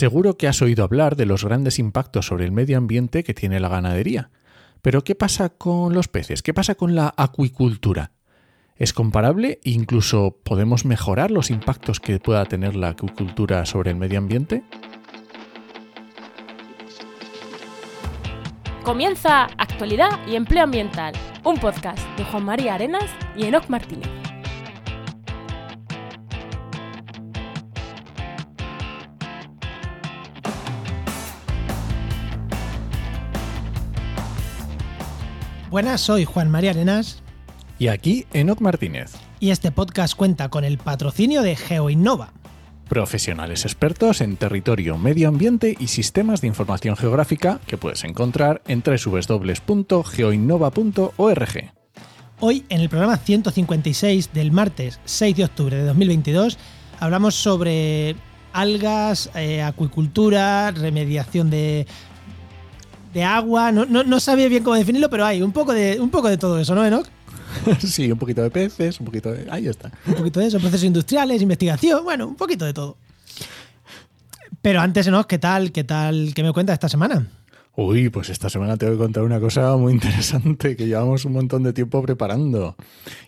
Seguro que has oído hablar de los grandes impactos sobre el medio ambiente que tiene la ganadería. Pero ¿qué pasa con los peces? ¿Qué pasa con la acuicultura? ¿Es comparable? ¿Incluso podemos mejorar los impactos que pueda tener la acuicultura sobre el medio ambiente? Comienza Actualidad y Empleo Ambiental, un podcast de Juan María Arenas y Enoc Martínez. Buenas, soy Juan María Arenas. Y aquí Enoc Martínez. Y este podcast cuenta con el patrocinio de GeoInnova. Profesionales expertos en territorio, medio ambiente y sistemas de información geográfica que puedes encontrar en www.geoinnova.org. Hoy, en el programa 156 del martes 6 de octubre de 2022, hablamos sobre algas, eh, acuicultura, remediación de, de agua. No, no, no, sabía bien cómo definirlo, pero hay un poco de, un poco de todo eso, ¿no, Enoch? sí, un poquito de peces, un poquito de... Ahí está. Un poquito de eso, procesos industriales, investigación, bueno, un poquito de todo. Pero antes, Enoch, ¿qué tal? ¿Qué tal? ¿Qué me cuentas esta semana? Uy, pues esta semana te voy a contar una cosa muy interesante que llevamos un montón de tiempo preparando.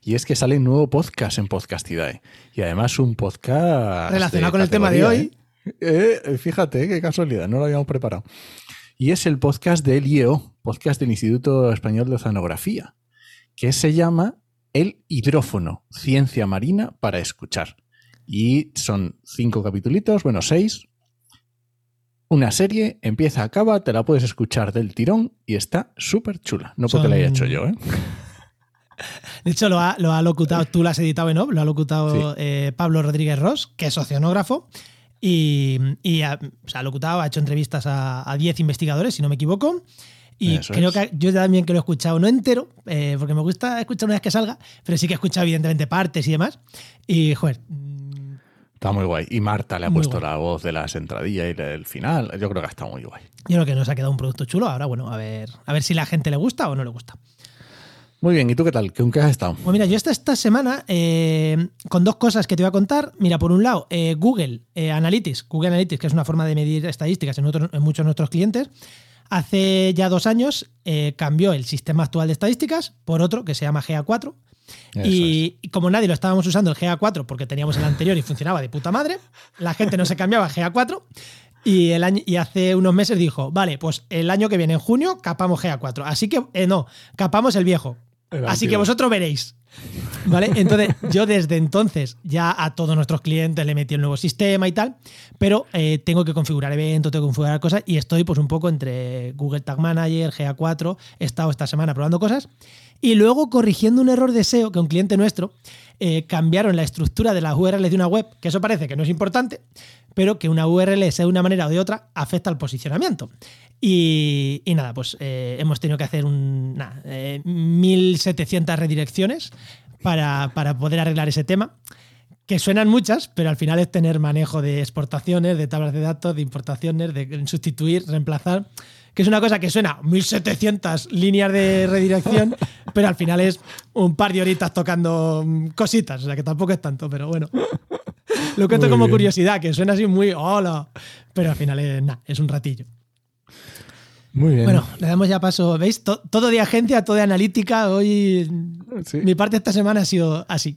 Y es que sale un nuevo podcast en Podcastidae. Y además un podcast... Relacionado con el tema de hoy. ¿eh? Eh, fíjate, qué casualidad, no lo habíamos preparado. Y es el podcast del IEO, podcast del Instituto Español de Oceanografía que se llama El hidrófono, ciencia marina para escuchar. Y son cinco capítulos, bueno, seis. Una serie, empieza, acaba, te la puedes escuchar del tirón y está súper chula. No porque la haya hecho yo, ¿eh? De hecho, lo ha, lo ha locutado, tú lo has editado en lo ha locutado eh, Pablo Rodríguez Ross, que es oceanógrafo, y, ha, se ha locutado, ha hecho entrevistas a 10 investigadores, si no me equivoco, y creo que yo también que lo he escuchado, no entero, eh, porque me gusta escuchar una vez que salga, pero sí que he escuchado evidentemente partes y demás. Y, joder. Mm, está muy guay. Y Marta le ha puesto la voz de las entradillas y del final. Yo creo que ha estado muy guay. Yo creo que nos ha quedado un producto chulo. Ahora, bueno, a ver, a ver si la gente le gusta o no le gusta. Muy bien, ¿y tú qué tal? ¿Con qué has estado? Pues mira, yo esta, esta semana eh, con dos cosas que te voy a contar. Mira, por un lado, eh, Google Analytics, Google Analytics, que es una forma de medir estadísticas en, en muchos de nuestros clientes, Hace ya dos años eh, cambió el sistema actual de estadísticas por otro que se llama GA4. Y, como nadie lo estábamos usando el GA4 porque teníamos el anterior y funcionaba de puta madre, la gente no se cambiaba a GA4 y, el año, y hace unos meses dijo, vale, pues el año que viene, en junio, capamos GA4. Así que, eh, no, capamos el viejo. Así que vosotros veréis. ¿Vale? Entonces, yo desde entonces ya a todos nuestros clientes le metí el nuevo sistema y tal, pero eh, tengo que configurar eventos, tengo que configurar cosas y estoy pues un poco entre Google Tag Manager, GA4, he estado esta semana probando cosas y luego corrigiendo un error de SEO que un cliente nuestro eh, cambiaron la estructura de las URLs de una web, que eso parece que no es importante, pero que una URL sea de una manera o de otra afecta al posicionamiento. Y, nada, pues eh, hemos tenido que hacer un, 1.700 eh, redirecciones para, poder arreglar ese tema que suenan muchas, pero al final es tener manejo de exportaciones, de tablas de datos, de importaciones, de sustituir, reemplazar, que es una cosa que suena 1700 líneas de redirección, pero al final es un par de horitas tocando cositas, o sea que tampoco es tanto, pero bueno. Lo cuento como curiosidad, que suena así muy hola, pero al final es, es un ratillo. Muy bien. Bueno, le damos ya paso. ¿Veis? todo de agencia, todo de analítica. Hoy mi parte esta semana ha sido así.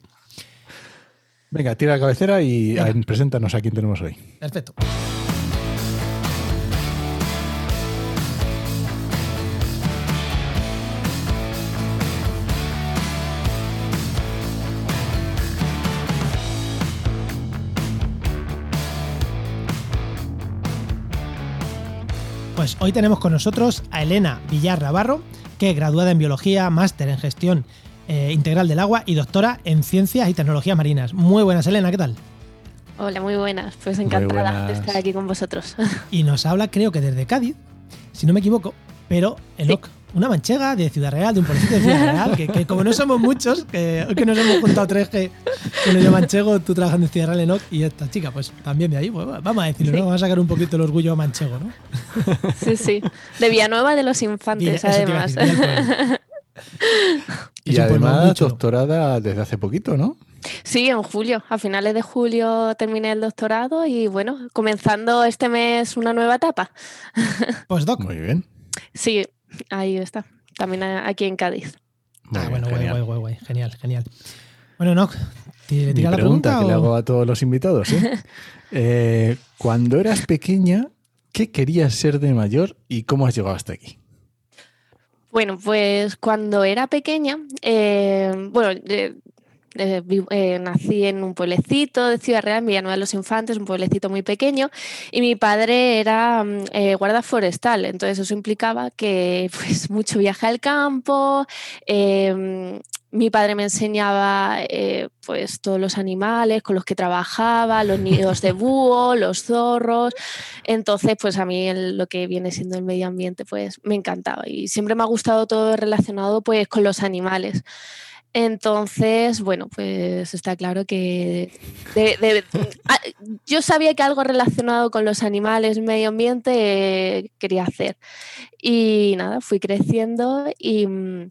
Venga, tira la cabecera y preséntanos a quién tenemos hoy. Perfecto. Pues hoy tenemos con nosotros a Elena Villar Navarro, que es graduada en Biología, máster en Gestión eh, Integral del Agua y doctora en Ciencias y Tecnologías Marinas. Muy buenas, Elena, ¿qué tal? Hola, muy buenas. Pues encantada de estar aquí con vosotros. Y nos habla, creo que desde Cádiz, si no me equivoco, pero Enoc, una manchega de Ciudad Real, de un policía de Ciudad Real, que, como no somos muchos, que hoy que nos hemos juntado tres que, que nos manchego, tú trabajando en Ciudad Real, Enoch, y esta chica, pues también de ahí, pues, vamos a decirlo, ¿no? Vamos a sacar un poquito el orgullo a manchego, ¿no? Sí, sí. De Villanueva de los Infantes, además. y además doctorada desde hace poquito, ¿no? Sí, en julio, a finales de julio terminé el doctorado y bueno, comenzando este mes una nueva etapa. Postdoc. Muy bien. Sí, ahí está, también aquí en Cádiz. ah, bueno, guay, guay, guay, guay, genial, genial. Bueno, no, ¿te tira la pregunta, que le hago a todos los invitados. ¿eh? eh, cuando eras pequeña, ¿qué querías ser de mayor y cómo has llegado hasta aquí? Bueno, pues cuando era pequeña, eh, bueno, eh, eh, nací en un pueblecito de Ciudad Real, en Villanueva de los Infantes, un pueblecito muy pequeño, y mi padre era mm, guarda forestal, entonces eso implicaba que pues mucho viaje al campo, mi padre me enseñaba eh, pues todos los animales con los que trabajaba, los nidos de búho, los zorros. Entonces, pues a mí lo que viene siendo el medio ambiente, pues me encantaba y siempre me ha gustado todo relacionado pues con los animales. Entonces, bueno, pues está claro que yo sabía que algo relacionado con los animales, medio ambiente, eh, quería hacer. Y nada, fui creciendo y mm,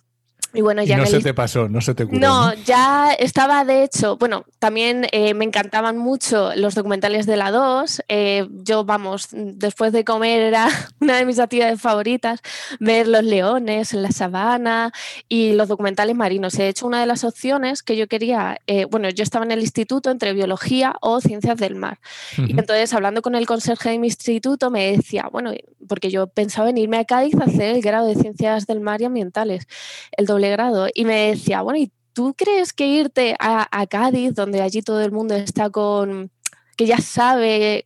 y bueno, ya no se te pasó, no se te ocurrió. No, ya estaba de hecho, bueno, también eh, me encantaban mucho los documentales de la 2. Eh, yo, vamos, después de comer era una de mis actividades favoritas, ver los leones en la sabana y los documentales marinos. He hecho una de las opciones que yo quería, eh, bueno, yo estaba en el instituto entre biología o ciencias del mar. Y entonces, hablando con el conserje de mi instituto, me decía, bueno, porque yo pensaba en irme a Cádiz a hacer el grado de ciencias del mar y ambientales, el doble y me decía, bueno, ¿y tú crees que irte a, Cádiz, donde allí todo el mundo está con que ya sabe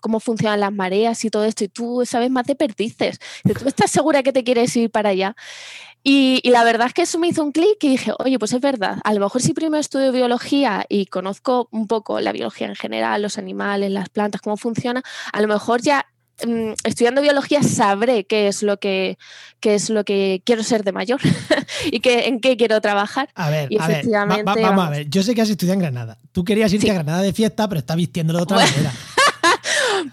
cómo funcionan las mareas y todo esto, y tú sabes más de perdices. ¿Tú estás segura que te quieres ir para allá? Y, la verdad es que eso me hizo un clic y dije, oye, pues es verdad, a lo mejor si primero estudio biología y conozco un poco la biología en general, los animales, las plantas, cómo funciona, a lo mejor ya estudiando biología sabré qué es lo que, es lo que quiero ser de mayor y que, en qué quiero trabajar. A ver, vamos, a ver, yo sé que has estudiado en Granada. Tú querías irte a Granada de fiesta, pero estás vistiéndolo de otra manera.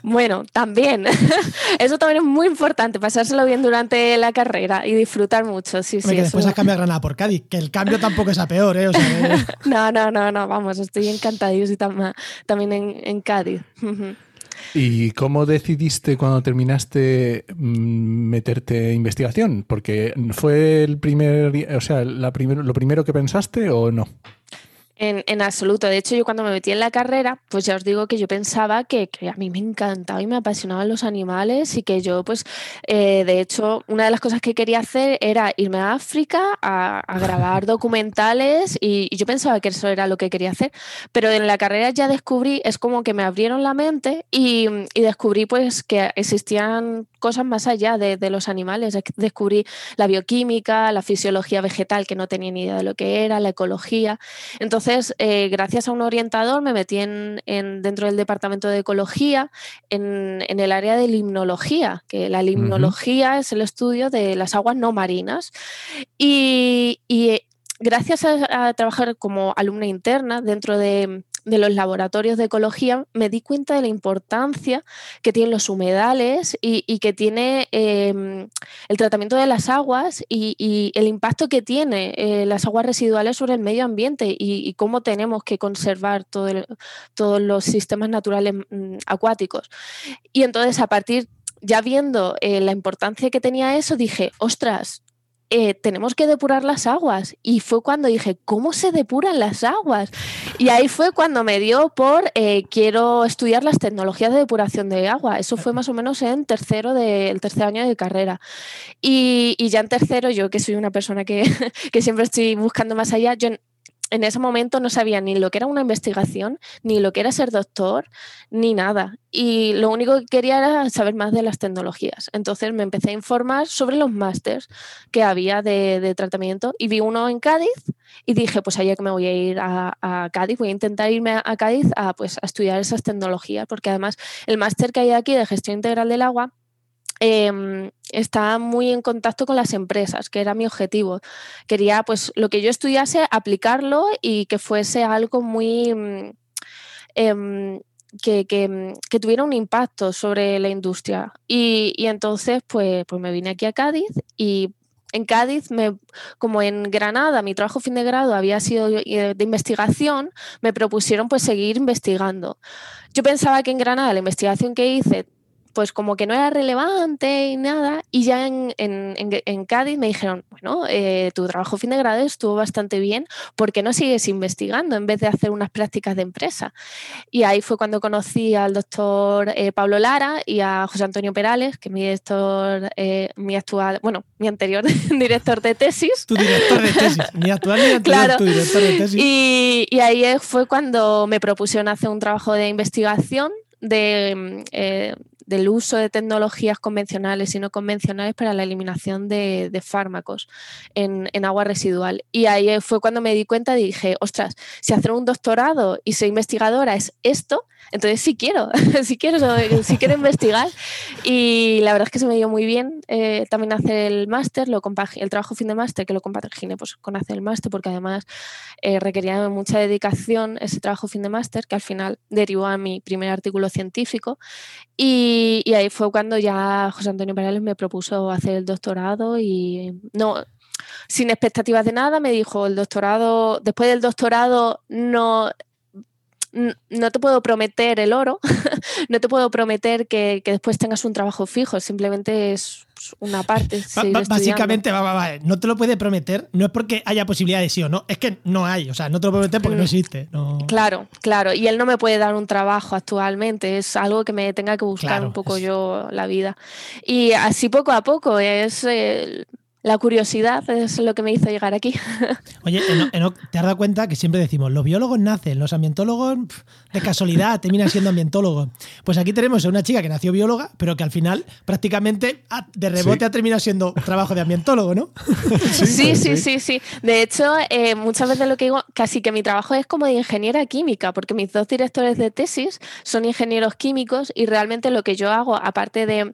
Bueno, también. Eso también es muy importante, pasárselo bien durante la carrera y disfrutar mucho. Sí, sí, después has cambiado a Granada por Cádiz, que el cambio tampoco es a peor, ¿eh? no, no, no, no, vamos, estoy encantadísima también en, en Cádiz. ¿Y cómo decidiste cuando terminaste mm, meterte en investigación? Porque fue el primer, o sea, la lo primero que pensaste o no? En, absoluto. De hecho, yo cuando me metí en la carrera, pues ya os digo que yo pensaba que, a mí me encantaba y me apasionaban los animales y que yo, pues, eh, de hecho, una de las cosas que quería hacer era irme a África a, grabar documentales y, yo pensaba que eso era lo que quería hacer. Pero en la carrera ya descubrí, es como que me abrieron la mente y, y descubrí, pues, que existían cosas más allá de, los animales. Descubrí la bioquímica, la fisiología vegetal, que no tenía ni idea de lo que era, la ecología. Entonces, eh, gracias a un orientador, me metí en, dentro del departamento de ecología en, el área de limnología, que la limnología es el estudio de las aguas no marinas. y, gracias a, trabajar como alumna interna dentro de, de los laboratorios de ecología, me di cuenta de la importancia que tienen los humedales y, que tiene em, el tratamiento de las aguas y, el impacto que tiene eh, las aguas residuales sobre el medio ambiente y, cómo tenemos que conservar todos los sistemas naturales mm, acuáticos. Y entonces, a partir ya viendo eh, la importancia que tenía eso, dije, ostras, eh, tenemos que depurar las aguas. Y fue cuando dije, ¿cómo se depuran las aguas? Y ahí fue cuando me dio por, eh, quiero estudiar las tecnologías de depuración de agua. Eso fue más o menos en tercero del tercer año de carrera. Y, ya en tercero, yo que soy una persona que, que siempre estoy buscando más allá, yo ese momento no sabía ni lo que era una investigación, ni lo que era ser doctor, ni nada. Y lo único que quería era saber más de las tecnologías. Entonces me empecé a informar sobre los másters que había de, tratamiento y vi uno en Cádiz y dije, pues allá que me voy a ir a, Cádiz, voy a intentar irme a, Cádiz a, pues, a estudiar esas tecnologías, porque además el máster que hay aquí de gestión integral del agua eh, está muy en contacto con las empresas, que era mi objetivo. Quería, pues, lo que yo estudiase, aplicarlo y que fuese algo muy... Mm, em, que, que, tuviera un impacto sobre la industria. Y, y entonces, pues, pues me vine aquí a Cádiz y en Cádiz, me, como en Granada, mi trabajo fin de grado había sido de investigación, me propusieron pues seguir investigando. Yo pensaba que en Granada la investigación que hice pues como que no era relevante y nada. Y ya en, en, Cádiz me dijeron, bueno, eh, tu trabajo fin de grado estuvo bastante bien, ¿por qué no sigues investigando en vez de hacer unas prácticas de empresa? Y ahí fue cuando conocí al doctor eh, Pablo Lara y a José Antonio Perales, que es mi director, eh, mi actual, bueno, mi anterior director de tesis. Tu director de tesis, mi actual y anterior, tu director de tesis. Y, y ahí fue cuando me propusieron hacer un trabajo de investigación de, del uso de tecnologías convencionales y no convencionales para la eliminación de, fármacos en, agua residual. Y ahí fue cuando me di cuenta y dije, ostras, si hacer un doctorado y ser investigadora es esto, entonces sí quiero, sí quiero, sí quiero investigar. Y la verdad es que se me dio muy bien eh, también hacer el máster, el trabajo fin de máster, que lo compaginé pues, con hacer el máster, porque además eh, requería mucha dedicación ese trabajo fin de máster, que al final derivó a mi primer artículo científico. Y, ahí fue cuando ya José Antonio Perales me propuso hacer el doctorado y no, sin expectativas de nada, me dijo el doctorado, después del doctorado no no te puedo prometer el oro, no te puedo prometer que, después tengas un trabajo fijo, simplemente es una parte. básicamente, no te lo puede prometer, no es porque haya posibilidad de sí o no, es que no hay, o sea, no te lo puede prometer porque no mm. existe. Claro, claro, y él no me puede dar un trabajo actualmente, es algo que me tenga que buscar un poco yo la vida. Y así poco a poco es... Eh, la curiosidad es lo que me hizo llegar aquí. Oye, ¿te has dado cuenta que siempre decimos, los biólogos nacen, los ambientólogos de casualidad terminan siendo ambientólogos? Pues aquí tenemos a una chica que nació bióloga, pero que al final prácticamente de rebote ha terminado siendo trabajo de ambientólogo, ¿no? Sí, sí, sí, sí. De hecho, eh, muchas veces lo que digo, casi que mi trabajo es como de ingeniera química, porque mis dos directores de tesis son ingenieros químicos y realmente lo que yo hago, aparte de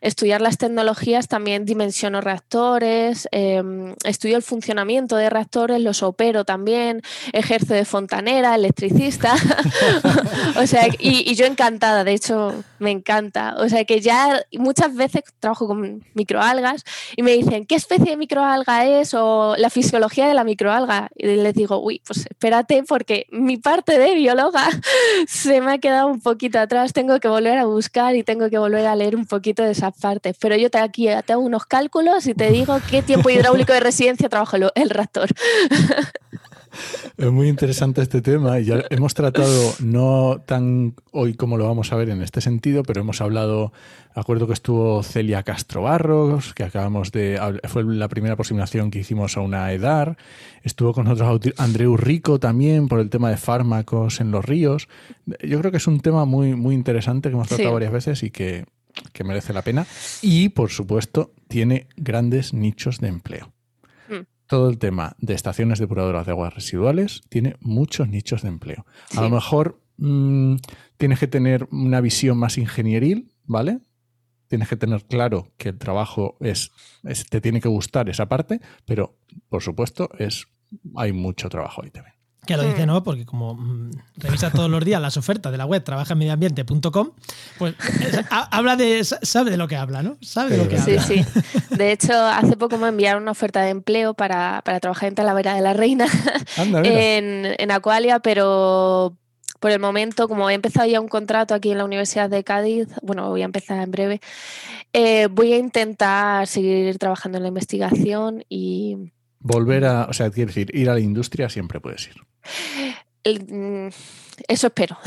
estudiar las tecnologías, también dimensiono reactores, em, estudio el funcionamiento de reactores, los opero también, ejerzo de fontanera, electricista. o sea, y, yo encantada, de hecho, me encanta. O sea, que ya muchas veces trabajo con microalgas y me dicen, ¿qué especie de microalga es? O la fisiología de la microalga. Y les digo, uy, pues espérate, porque mi parte de bióloga se me ha quedado un poquito atrás, tengo que volver a buscar y tengo que volver a leer un poquito de esas partes, pero yo te, aquí te hago unos cálculos y te digo qué tiempo hidráulico de residencia trabajo el reactor. Es muy interesante este tema y ya hemos tratado, no tan hoy como lo vamos a ver en este sentido, pero hemos hablado, acuerdo que estuvo Celia Castro Barros, que acabamos de, fue la primera aproximación que hicimos a una EDAR, estuvo con nosotros Andreu Rico también por el tema de fármacos en los ríos. Yo creo que es un tema muy, muy interesante que hemos tratado varias veces y que que merece la pena. Y, por supuesto, tiene grandes nichos de empleo. Mm. Todo el tema de estaciones depuradoras de aguas residuales tiene muchos nichos de empleo. A lo mejor mm, tienes que tener una visión más ingenieril, ¿vale? Tienes que tener claro que el trabajo es, te tiene que gustar esa parte, pero por supuesto es hay mucho trabajo ahí también. Que lo dice, hmm. ¿no? Porque como mm, revisa todos los días las ofertas de la web trabajaenmedioambiente.com, pues habla de, sabe de lo que habla, ¿no? Sabe de lo que sí, habla. Sí, sí. De hecho, hace poco me enviaron una oferta de empleo para, trabajar en Talavera de la Reina, en, en Aqualia, pero por el momento, como he empezado ya un contrato aquí en la Universidad de Cádiz, bueno, voy a empezar en breve, eh, voy a intentar seguir trabajando en la investigación y Volver a, o sea, quiere decir, ir a la industria siempre puedes ir. Mm, eso espero.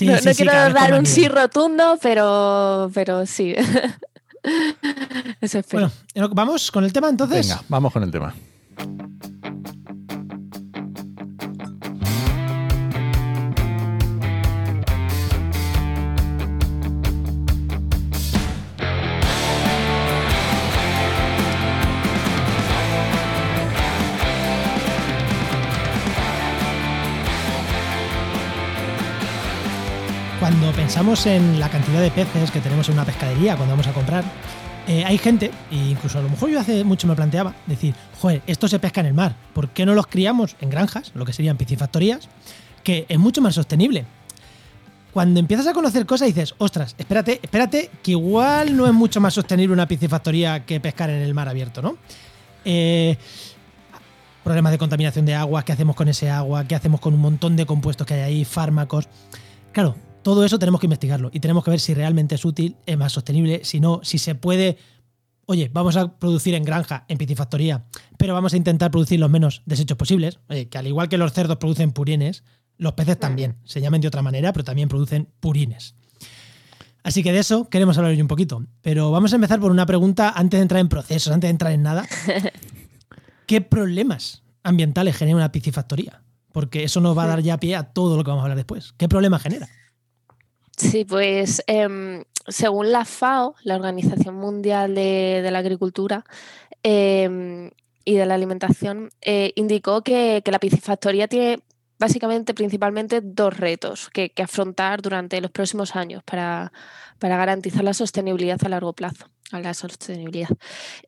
no, quiero dar un sí rotundo, pero, pero sí. Eso espero. Bueno, vamos con el tema entonces. Venga, vamos con el tema. Cuando pensamos en la cantidad de peces que tenemos en una pescadería cuando vamos a comprar, eh, hay gente, e incluso a lo mejor yo hace mucho me planteaba, decir, joder, esto se pesca en el mar, ¿por qué no los criamos en granjas, lo que serían piscifactorías, que es mucho más sostenible? cuando empiezas a conocer cosas dices, ostras, espérate, espérate, que igual no es mucho más sostenible una piscifactoría que pescar en el mar abierto, ¿no? Eh, problemas de contaminación de agua, qué hacemos con ese agua, qué hacemos con un montón de compuestos que hay ahí, fármacos. Claro, todo eso tenemos que investigarlo y tenemos que ver si realmente es útil, es más sostenible, si no, si se puede. Oye, vamos a producir en granja, en piscifactoría, pero vamos a intentar producir los menos desechos posibles. Oye, que al igual que los cerdos producen purines, los peces también, se llaman de otra manera, pero también producen purines. Así que de eso queremos hablar hoy un poquito. Pero vamos a empezar por una pregunta antes de entrar en procesos, antes de entrar en nada. ¿Qué problemas ambientales genera una piscifactoría? Porque eso nos va a dar ya pie a todo lo que vamos a hablar después. ¿Qué problemas genera? Sí, pues em, según la FAO, la Organización Mundial de, la Agricultura em, y de la Alimentación, eh, indicó que, que la piscifactoría tiene básicamente, principalmente, dos retos que, afrontar durante los próximos años para, garantizar la sostenibilidad a largo plazo. La sostenibilidad.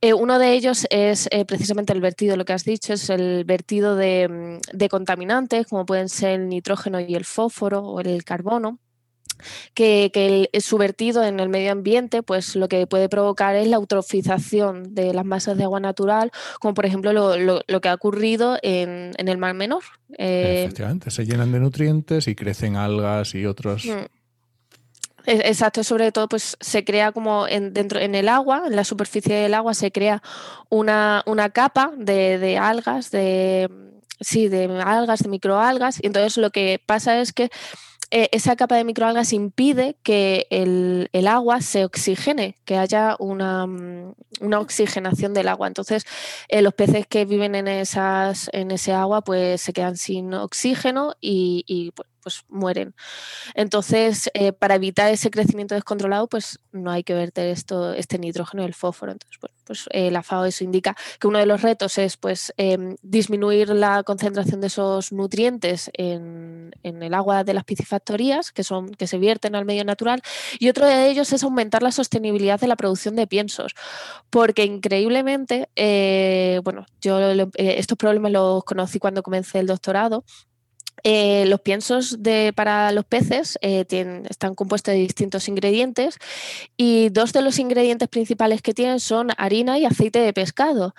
Eh, uno de ellos es eh, precisamente el vertido, lo que has dicho, es el vertido de, de contaminantes, como pueden ser el nitrógeno y el fósforo o el carbono que, el, su vertido en el medio ambiente, pues lo que puede provocar es la eutrofización de las masas de agua natural, como por ejemplo lo, que ha ocurrido en, el Mar Menor. Eh, Efectivamente, se llenan de nutrientes y crecen algas y otros. Mm. E, exacto, sobre todo pues se crea como en, dentro en el agua, en la superficie del agua se crea una, capa de, de algas, de sí, de algas, de microalgas, y entonces lo que pasa es que eh, esa capa de microalgas impide que el, agua se oxigene, que haya una, mm, oxigenación del agua. Entonces, eh, los peces que viven en, esas, en ese agua pues se quedan sin oxígeno y, pues, pues, mueren. Entonces, eh, para evitar ese crecimiento descontrolado, pues no hay que verter esto, este nitrógeno y el fósforo. Entonces, pues eh, la FAO eso indica que uno de los retos es pues em, disminuir la concentración de esos nutrientes en, el agua de las piscifactorías, que son que se vierten al medio natural, y otro de ellos es aumentar la sostenibilidad de la producción de piensos, porque increíblemente, eh, bueno, yo estos problemas los conocí cuando comencé el doctorado eh, los piensos para los peces eh, están compuestos de distintos ingredientes y dos de los ingredientes principales que tienen son harina y aceite de pescado.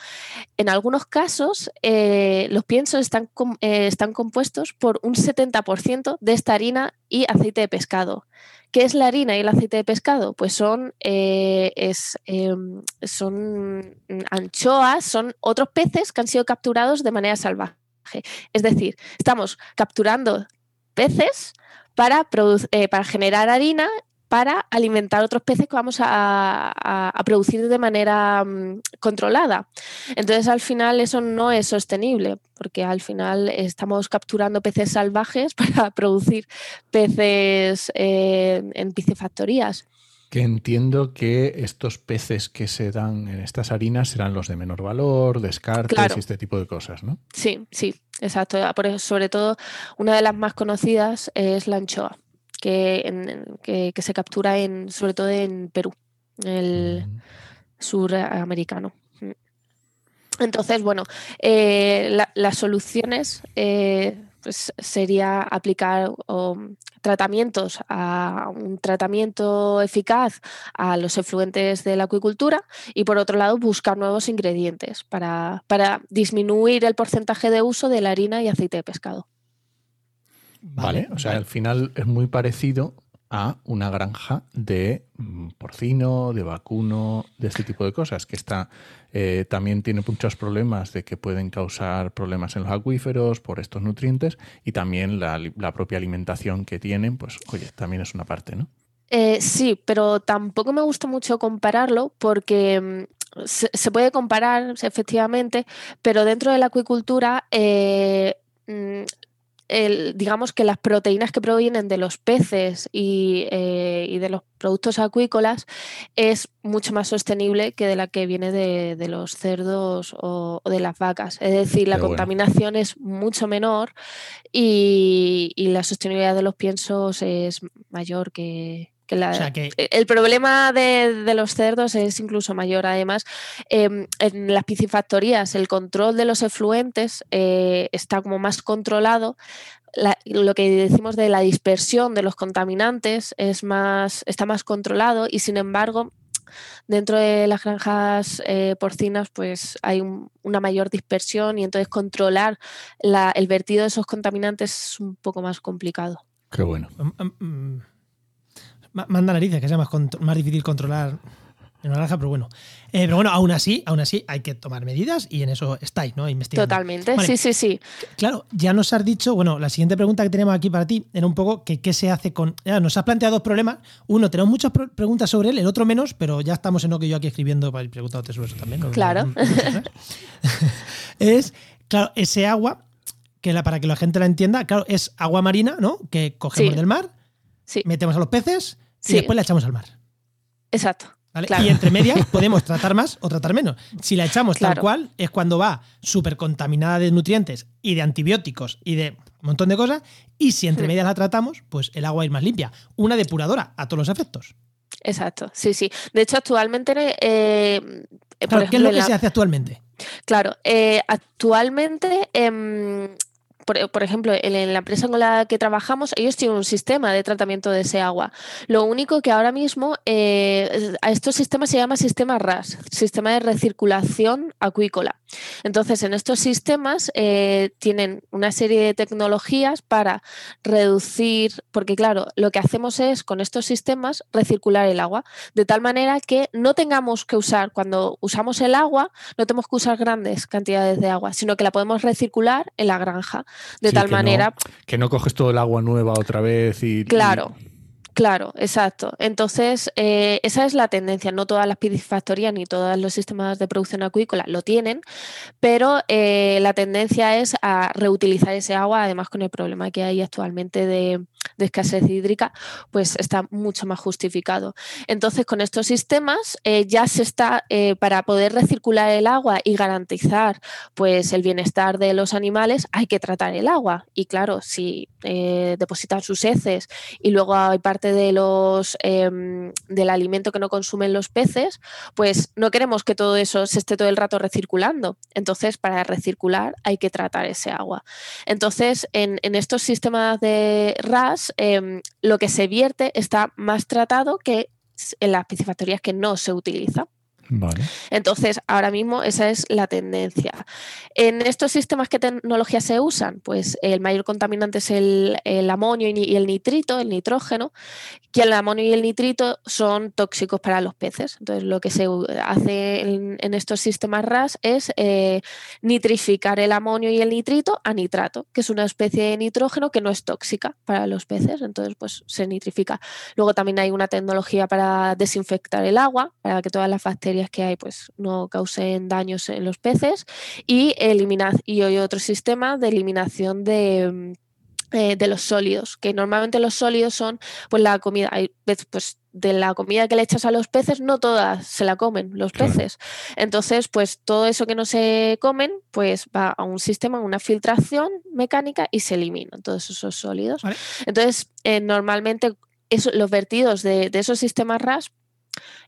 En algunos casos, eh, los piensos están, compuestos por un 70% de esta harina y aceite de pescado. ¿Qué es la harina y el aceite de pescado? Pues son, em, son anchoas, son otros peces que han sido capturados de manera salvaje. Es decir, estamos capturando peces para, eh, para generar harina para alimentar otros peces que vamos a, producir de manera mm, controlada. Entonces, al final, eso no es sostenible, porque al final estamos capturando peces salvajes para producir peces eh, en piscifactorías. Que entiendo que estos peces que se dan en estas harinas serán los de menor valor, descartes y este tipo de cosas, ¿no? Sí, sí, exacto. Por eso, sobre todo, una de las más conocidas es la anchoa, que, se captura en, sobre todo en Perú, el mm. suramericano. Mm. Entonces, bueno, eh, las soluciones eh, pues sería aplicar tratamientos a un tratamiento eficaz a los efluentes de la acuicultura y por otro lado buscar nuevos ingredientes para, para disminuir el porcentaje de uso de la harina y aceite de pescado. Vale, o sea, al final es muy parecido a una granja de mm, porcino, de vacuno, de este tipo de cosas, que está, eh, también tiene muchos problemas de que pueden causar problemas en los acuíferos por estos nutrientes y también la, propia alimentación que tienen, pues oye, también es una parte, ¿no? Eh, sí, pero tampoco me gusta mucho compararlo porque mm, se, puede comparar efectivamente, pero dentro de la acuicultura eh, digamos que las proteínas que provienen de los peces eh, y, de los productos acuícolas es mucho más sostenible que de la que viene de, los cerdos o, de las vacas. Es decir, la contaminación es mucho menor y, la sostenibilidad de los piensos es mayor que, Que la- O sea que- e- El problema de, de los cerdos es incluso mayor. Además, em, en las piscifactorías el control de los efluentes eh, está como más controlado. La- lo que decimos de la dispersión de los contaminantes es más, está más controlado y sin embargo dentro de las granjas eh, porcinas pues hay un- una mayor dispersión y entonces controlar la- el vertido de esos contaminantes es un poco más complicado. Qué bueno. Mm. Ma- Manda narices, que sea más, más difícil controlar en una granja, pero bueno. Eh, pero bueno, aún así, aún así hay que tomar medidas y en eso estáis, ¿no? Investigando. Totalmente, Vale. sí, sí, sí. Claro, ya nos has dicho, bueno, la siguiente pregunta que tenemos aquí para ti era un poco que qué se hace con... ya, nos has planteado dos problemas. Uno, tenemos muchas preguntas sobre él, el otro menos, pero ya estamos en lo que yo aquí escribiendo para ir preguntándote sobre eso también. ¿no? Claro. Es, claro, ese agua, que la, para que la gente la entienda, claro, es agua marina, ¿no? Que cogemos Sí. del mar, Sí, metemos a los peces y Sí. después la echamos al mar. exacto. ¿vale? Claro. Y entre medias podemos tratar más o tratar menos. Si la echamos tal cual, es cuando va súper contaminada de nutrientes y de antibióticos y de un montón de cosas. Y si entre medias la tratamos, pues el agua ir más limpia. Una depuradora a todos los efectos. Exacto, sí, sí. De hecho, actualmente, eh, eh, por ¿Qué es lo que la- se hace actualmente? Claro, eh, actualmente, em, por, por ejemplo, en, en la empresa con la que trabajamos, ellos tienen un sistema de tratamiento de ese agua. Lo único que ahora mismo eh, a estos sistemas se llama sistema RAS, sistema de recirculación acuícola. Entonces, en estos sistemas eh, tienen una serie de tecnologías para reducir, porque claro, lo que hacemos es con estos sistemas recircular el agua, de tal manera que no tengamos que usar, cuando usamos el agua, no tenemos que usar grandes cantidades de agua, sino que la podemos recircular en la granja. De Sí, tal que no- manera, Que no coges todo el agua nueva otra vez y. Claro. Claro, exacto. Entonces, eh, esa es la tendencia. No todas las piscifactorías ni todos los sistemas de producción acuícola lo tienen, pero eh, la tendencia es a reutilizar ese agua, además con el problema que hay actualmente de, de escasez hídrica, pues está mucho más justificado. Entonces, con estos sistemas eh, ya se está, eh, para poder recircular el agua y garantizar pues el bienestar de los animales, hay que tratar el agua. Y claro, si eh, depositan sus heces y luego hay parte de los em, del alimento que no consumen los peces, pues no queremos que todo eso se esté todo el rato recirculando. Entonces, para recircular hay que tratar ese agua. Entonces, en, estos sistemas de RAS, em, lo que se vierte está más tratado que en las piscifactorías que no se utiliza. Entonces, ahora mismo esa es la tendencia. En estos sistemas, ¿qué tecnologías se usan? Pues el mayor contaminante es el, amonio y el nitrito, el nitrógeno, que el amonio y el nitrito son tóxicos para los peces. Entonces, lo que se hace en, en estos sistemas RAS es eh, nitrificar el amonio y el nitrito a nitrato, que es una especie de nitrógeno que no es tóxica para los peces. Entonces, pues se nitrifica. Luego también hay una tecnología para desinfectar el agua, para que todas las bacterias que hay pues no causen daños en los peces y eliminar y hay otro sistema de eliminación de mm, eh, de los sólidos, que normalmente los sólidos son pues la comida, hay pues de la comida que le echas a los peces, no todas se la comen los Claro. peces. Entonces, pues todo eso que no se comen, pues va a un sistema, una filtración mecánica y se eliminan todos esos sólidos. Vale. Entonces, eh, normalmente eso- los vertidos de, de esos sistemas RAS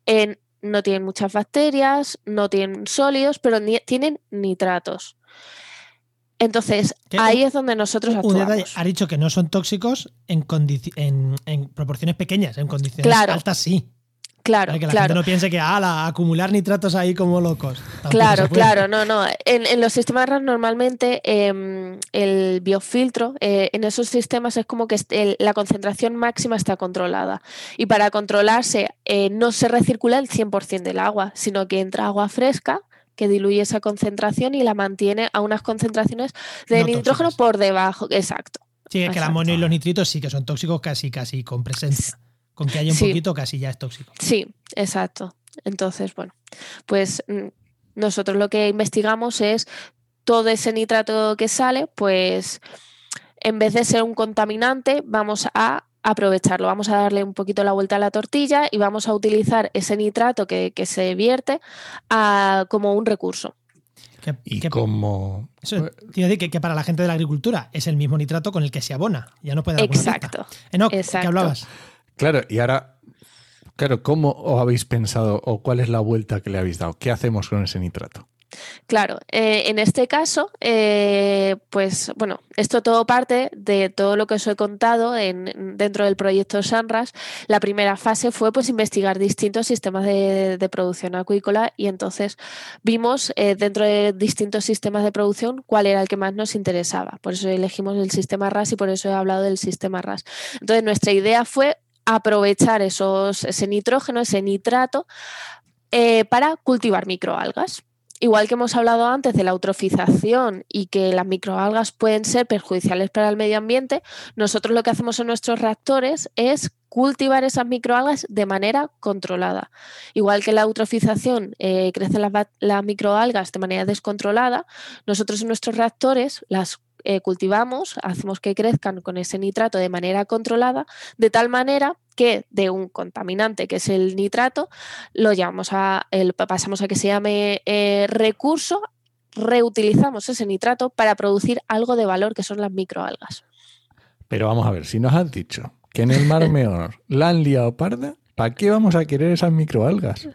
en- no tienen muchas bacterias, no tienen sólidos, pero ni- tienen nitratos. Entonces, ¿Qué? ahí es donde nosotros Un detalle, actuamos. has dicho que no son tóxicos en, condici- en, en proporciones pequeñas, en condiciones Claro. altas sí. Claro, Para que la claro. gente no piense que ala, acumular nitratos ahí como locos. Tampoco Claro, claro, no, no. En, en los sistemas RAS normalmente em, el biofiltro, eh, en esos sistemas es como que el- la concentración máxima está controlada. Y para controlarse eh, no se recircula el 100% del agua, sino que entra agua fresca que diluye esa concentración y la mantiene a unas concentraciones de No nitrógeno por debajo. Exacto. Sí, es que el amonio y los nitritos sí que son tóxicos casi, casi con presencia. Con que haya un Sí. poquito casi ya es tóxico. Sí, exacto. Entonces, bueno, pues mm, nosotros lo que investigamos es todo ese nitrato que sale, pues en vez de ser un contaminante, vamos a aprovecharlo, vamos a darle un poquito la vuelta a la tortilla y vamos a utilizar ese nitrato que, que se vierte a- como un recurso. Que, Y que- como. eso, decir que, que para la gente de la agricultura es el mismo nitrato con el que se abona. Ya no puede dar. Exacto. Enoch, ¿qué exacto. hablabas? Claro, y ahora Claro, ¿cómo os habéis pensado o cuál es la vuelta que le habéis dado? ¿Qué hacemos con ese nitrato? Claro, eh, en este caso, eh, pues bueno, esto todo parte de todo lo que os he contado en, dentro del proyecto Sanras. La primera fase fue pues investigar distintos sistemas de, producción acuícola y entonces vimos eh, dentro de distintos sistemas de producción cuál era el que más nos interesaba. Por eso elegimos el sistema RAS y por eso he hablado del sistema RAS. Entonces nuestra idea fue aprovechar esos, ese nitrógeno, ese nitrato, para cultivar microalgas. Igual que hemos hablado antes de la eutrofización y que las microalgas pueden ser perjudiciales para el medio ambiente, nosotros lo que hacemos en nuestros reactores es cultivar esas microalgas de manera controlada. Igual que la eutrofización eh, crecen las, las microalgas de manera descontrolada, nosotros en nuestros reactores las eh, cultivamos, hacemos que crezcan con ese nitrato de manera controlada, de tal manera que de un contaminante que es el nitrato, lo llamamos a, el, pasamos a que se llame eh, recurso, reutilizamos ese nitrato para producir algo de valor que son las microalgas. Pero vamos a ver, si nos has dicho que en el Mar Menor la han liado parda, ¿Para qué vamos a querer esas microalgas?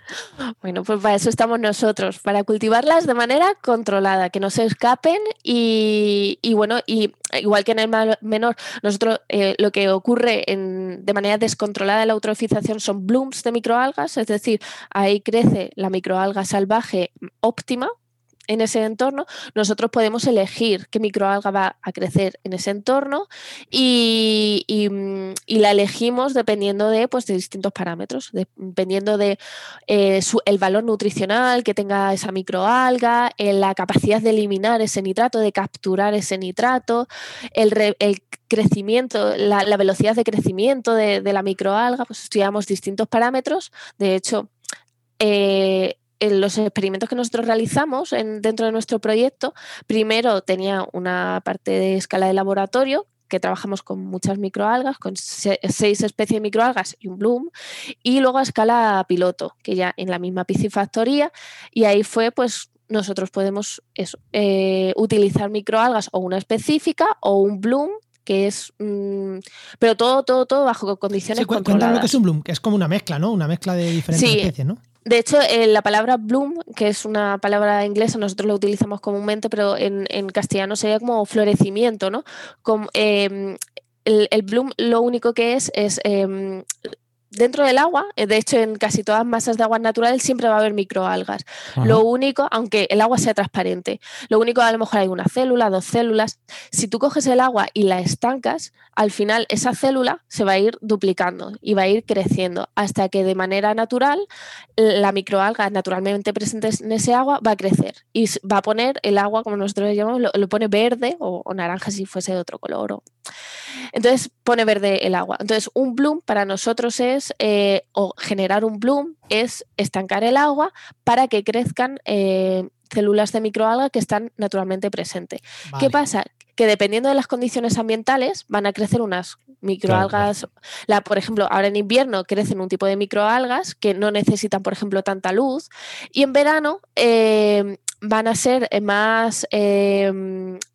Bueno, pues para eso estamos nosotros, para cultivarlas de manera controlada, que no se escapen y, bueno, y igual que en el menor, nosotros eh, lo que ocurre de manera descontrolada en la eutrofización son blooms de microalgas, es decir, ahí crece la microalga salvaje óptima, en ese entorno, nosotros podemos elegir qué microalga va a crecer en ese entorno y, la elegimos dependiendo de, pues, de distintos parámetros, dependiendo de eh, el valor nutricional que tenga esa microalga, la capacidad de eliminar ese nitrato, de capturar ese nitrato, el, crecimiento, la, velocidad de crecimiento de, la microalga, pues estudiamos distintos parámetros. De hecho, eh, en los experimentos que nosotros realizamos dentro de nuestro proyecto, primero tenía una parte de escala de laboratorio que trabajamos con muchas microalgas, con seis especies de microalgas y un bloom, y luego a escala piloto, que ya en la misma piscifactoría, y ahí fue pues nosotros podemos eh, utilizar microalgas o una específica o un bloom que es mm, pero todo todo todo bajo condiciones sí, controladas. lo que es un bloom, que es como una mezcla, ¿no? Una mezcla de diferentes especies, ¿no? De hecho, eh, la palabra bloom, que es una palabra inglesa, nosotros la utilizamos comúnmente, pero en, castellano sería como florecimiento, ¿no? Como, em, el, bloom lo único que es es em, dentro del agua, eh, de hecho en casi todas masas de agua natural siempre va a haber microalgas. Lo único, aunque el agua sea transparente, lo único a lo mejor hay una célula, dos células. Si tú coges el agua y la estancas, al final esa célula se va a ir duplicando y va a ir creciendo hasta que de manera natural la microalga naturalmente presente en ese agua va a crecer y va a poner el agua, como nosotros le llamamos, lo, pone verde o, naranja si fuese de otro color. Entonces pone verde el agua. Entonces un bloom para nosotros es, eh, o generar un bloom es estancar el agua para que crezcan eh, células de microalga que están naturalmente presentes. ¿Qué pasa? Que dependiendo de las condiciones ambientales van a crecer unas microalgas. La, por ejemplo, ahora en invierno crecen un tipo de microalgas que no necesitan, por ejemplo, tanta luz. Y en verano eh, van a ser más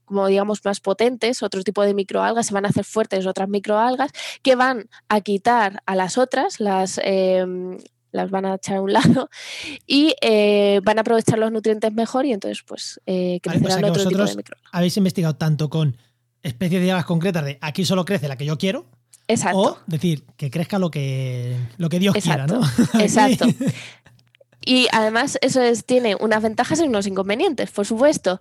como digamos más potentes, otro tipo de microalgas, se van a hacer fuertes otras microalgas que van a quitar a las otras, las, em, las van a echar a un lado y eh, van a aprovechar los nutrientes mejor y entonces pues eh, crecerán otro tipo de microalgas. Habéis investigado tanto con especies de algas concretas de aquí solo crece la que yo quiero. Exacto. O decir, que crezca lo que, lo que Dios quiera, ¿no? Exacto. Y además eso es, tiene unas ventajas y unos inconvenientes, por supuesto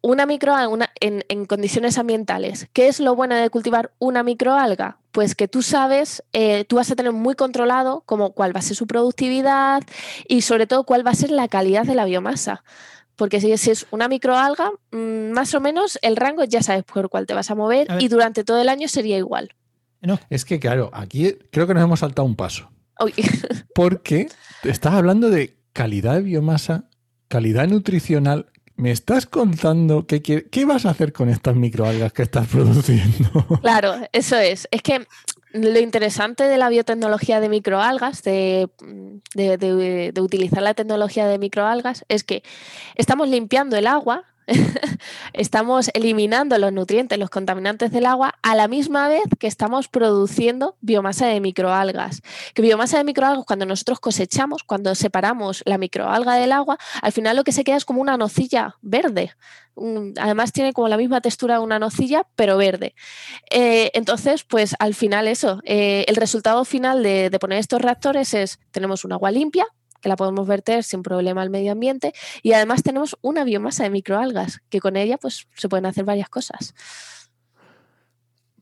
una microalga en, condiciones ambientales. ¿Qué es lo bueno de cultivar una microalga? Pues que tú sabes, eh, tú vas a tener muy controlado como cuál va a ser su productividad y sobre todo cuál va a ser la calidad de la biomasa. Porque si, es una microalga, mm, más o menos el rango ya sabes por cuál te vas a mover y durante todo el año sería igual. Es que claro, aquí creo que nos hemos saltado un paso. Porque estás hablando de calidad de biomasa, calidad nutricional, ¿Me estás contando qué, qué, vas a hacer con estas microalgas que estás produciendo? Claro, eso es. Es que lo interesante de la biotecnología de microalgas, de, de, utilizar la tecnología de microalgas, es que estamos limpiando el agua estamos eliminando los nutrientes, los contaminantes del agua a la misma vez que estamos produciendo biomasa de microalgas. Que biomasa de microalgas, cuando nosotros cosechamos, cuando separamos la microalga del agua, al final lo que se queda es como una nocilla verde. Además tiene como la misma textura de una nocilla, pero verde. Eh, entonces, pues al final eso, eh, el resultado final de, de poner estos reactores es, tenemos un agua limpia, que la podemos verter sin problema al medio ambiente y además tenemos una biomasa de microalgas que con ella pues se pueden hacer varias cosas.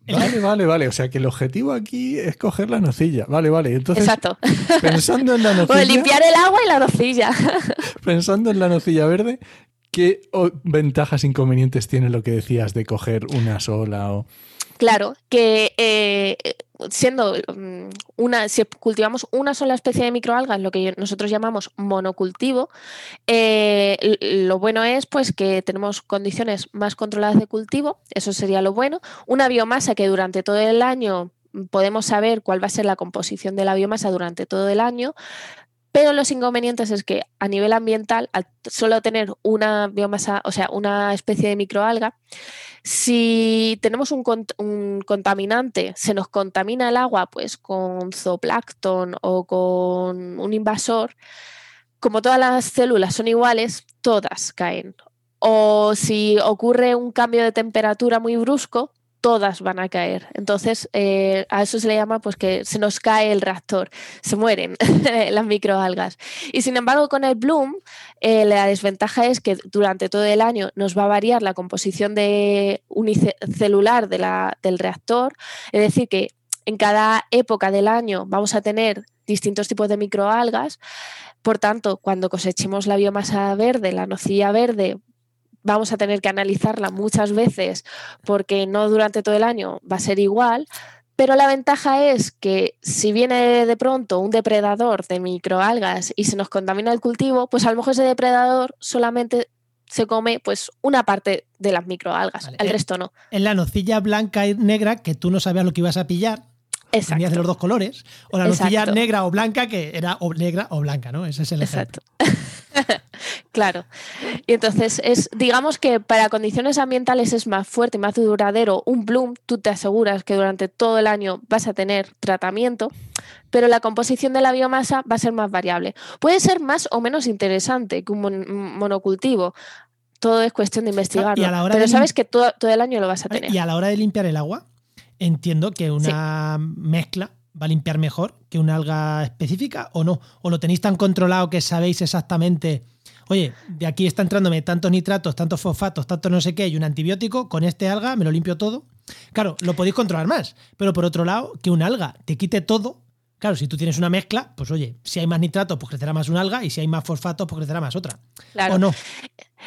Vale, vale, vale. O sea que el objetivo aquí es coger la nocilla. Vale, vale. Entonces, Exacto. pensando en la nocilla. O limpiar el agua y la nocilla. Pensando en la nocilla verde, ¿qué ventajas, inconvenientes tiene lo que decías de coger una sola o. Claro, que eh, siendo mm, una, si cultivamos una sola especie de microalgas, lo que nosotros llamamos monocultivo, eh, lo bueno es pues que tenemos condiciones más controladas de cultivo, eso sería lo bueno, una biomasa que durante todo el año podemos saber cuál va a ser la composición de la biomasa durante todo el año, pero los inconvenientes es que a nivel ambiental, al solo tener una biomasa, o sea, una especie de microalga, si tenemos un, contaminante, se nos contamina el agua pues con zooplancton o con un invasor, como todas las células son iguales, todas caen. O si ocurre un cambio de temperatura muy brusco, todas van a caer. Entonces, eh, a eso se le llama pues que se nos cae el reactor, se mueren las microalgas. Y sin embargo, con el bloom, eh, la desventaja es que durante todo el año nos va a variar la composición de unicelular de la, del reactor, es decir, que en cada época del año vamos a tener distintos tipos de microalgas. Por tanto, cuando cosechemos la biomasa verde, la nocilla verde, vamos a tener que analizarla muchas veces porque no durante todo el año va a ser igual, pero la ventaja es que si viene de pronto un depredador de microalgas y se nos contamina el cultivo, pues a lo mejor ese depredador solamente se come pues una parte de las microalgas, el resto no. En la nocilla blanca y negra que tú no sabías lo que ibas a pillar, Tenías de los dos colores. O la nocilla negra o blanca, que era o negra o blanca, ¿no? Ese es el Exacto. claro. Y entonces, es, digamos que para condiciones ambientales es más fuerte, más duradero. Un bloom, tú te aseguras que durante todo el año vas a tener tratamiento, pero la composición de la biomasa va a ser más variable. Puede ser más o menos interesante que un monocultivo. Todo es cuestión de investigarlo. pero sabes que todo, todo el año lo vas a tener. Y a la hora de limpiar el agua, entiendo que una mezcla va a limpiar mejor que una alga específica o no. O lo tenéis tan controlado que sabéis exactamente, oye, de aquí está entrándome tantos nitratos, tantos fosfatos, tanto no sé qué, y un antibiótico, con este alga me lo limpio todo. Claro, lo podéis controlar más. Pero por otro lado, que un alga te quite todo. Claro, si tú tienes una mezcla, pues oye, si hay más nitratos, pues crecerá más un alga, y si hay más fosfatos, pues crecerá más otra. Claro. ¿O no?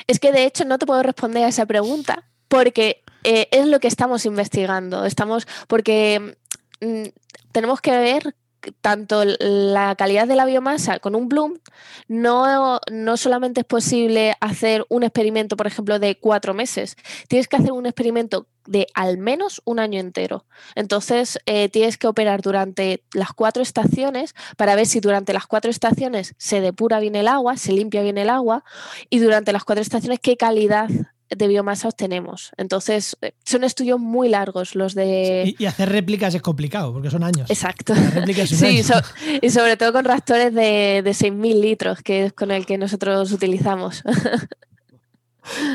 Es que de hecho no te puedo responder a esa pregunta, porque eh, es lo que estamos investigando. Estamos, porque mm, tenemos que ver tanto la calidad de la biomasa con un bloom, no, no solamente es posible hacer un experimento, por ejemplo, de cuatro meses, tienes que hacer un experimento de al menos un año entero. Entonces, eh, tienes que operar durante las cuatro estaciones para ver si durante las cuatro estaciones se depura bien el agua, se limpia bien el agua y durante las cuatro estaciones qué calidad de biomasa obtenemos. Entonces, eh, son estudios muy largos los de... y, hacer réplicas es complicado, porque son años. Exacto. sí, y sobre todo con reactores de, de 6.000 litros, que es con el que nosotros utilizamos.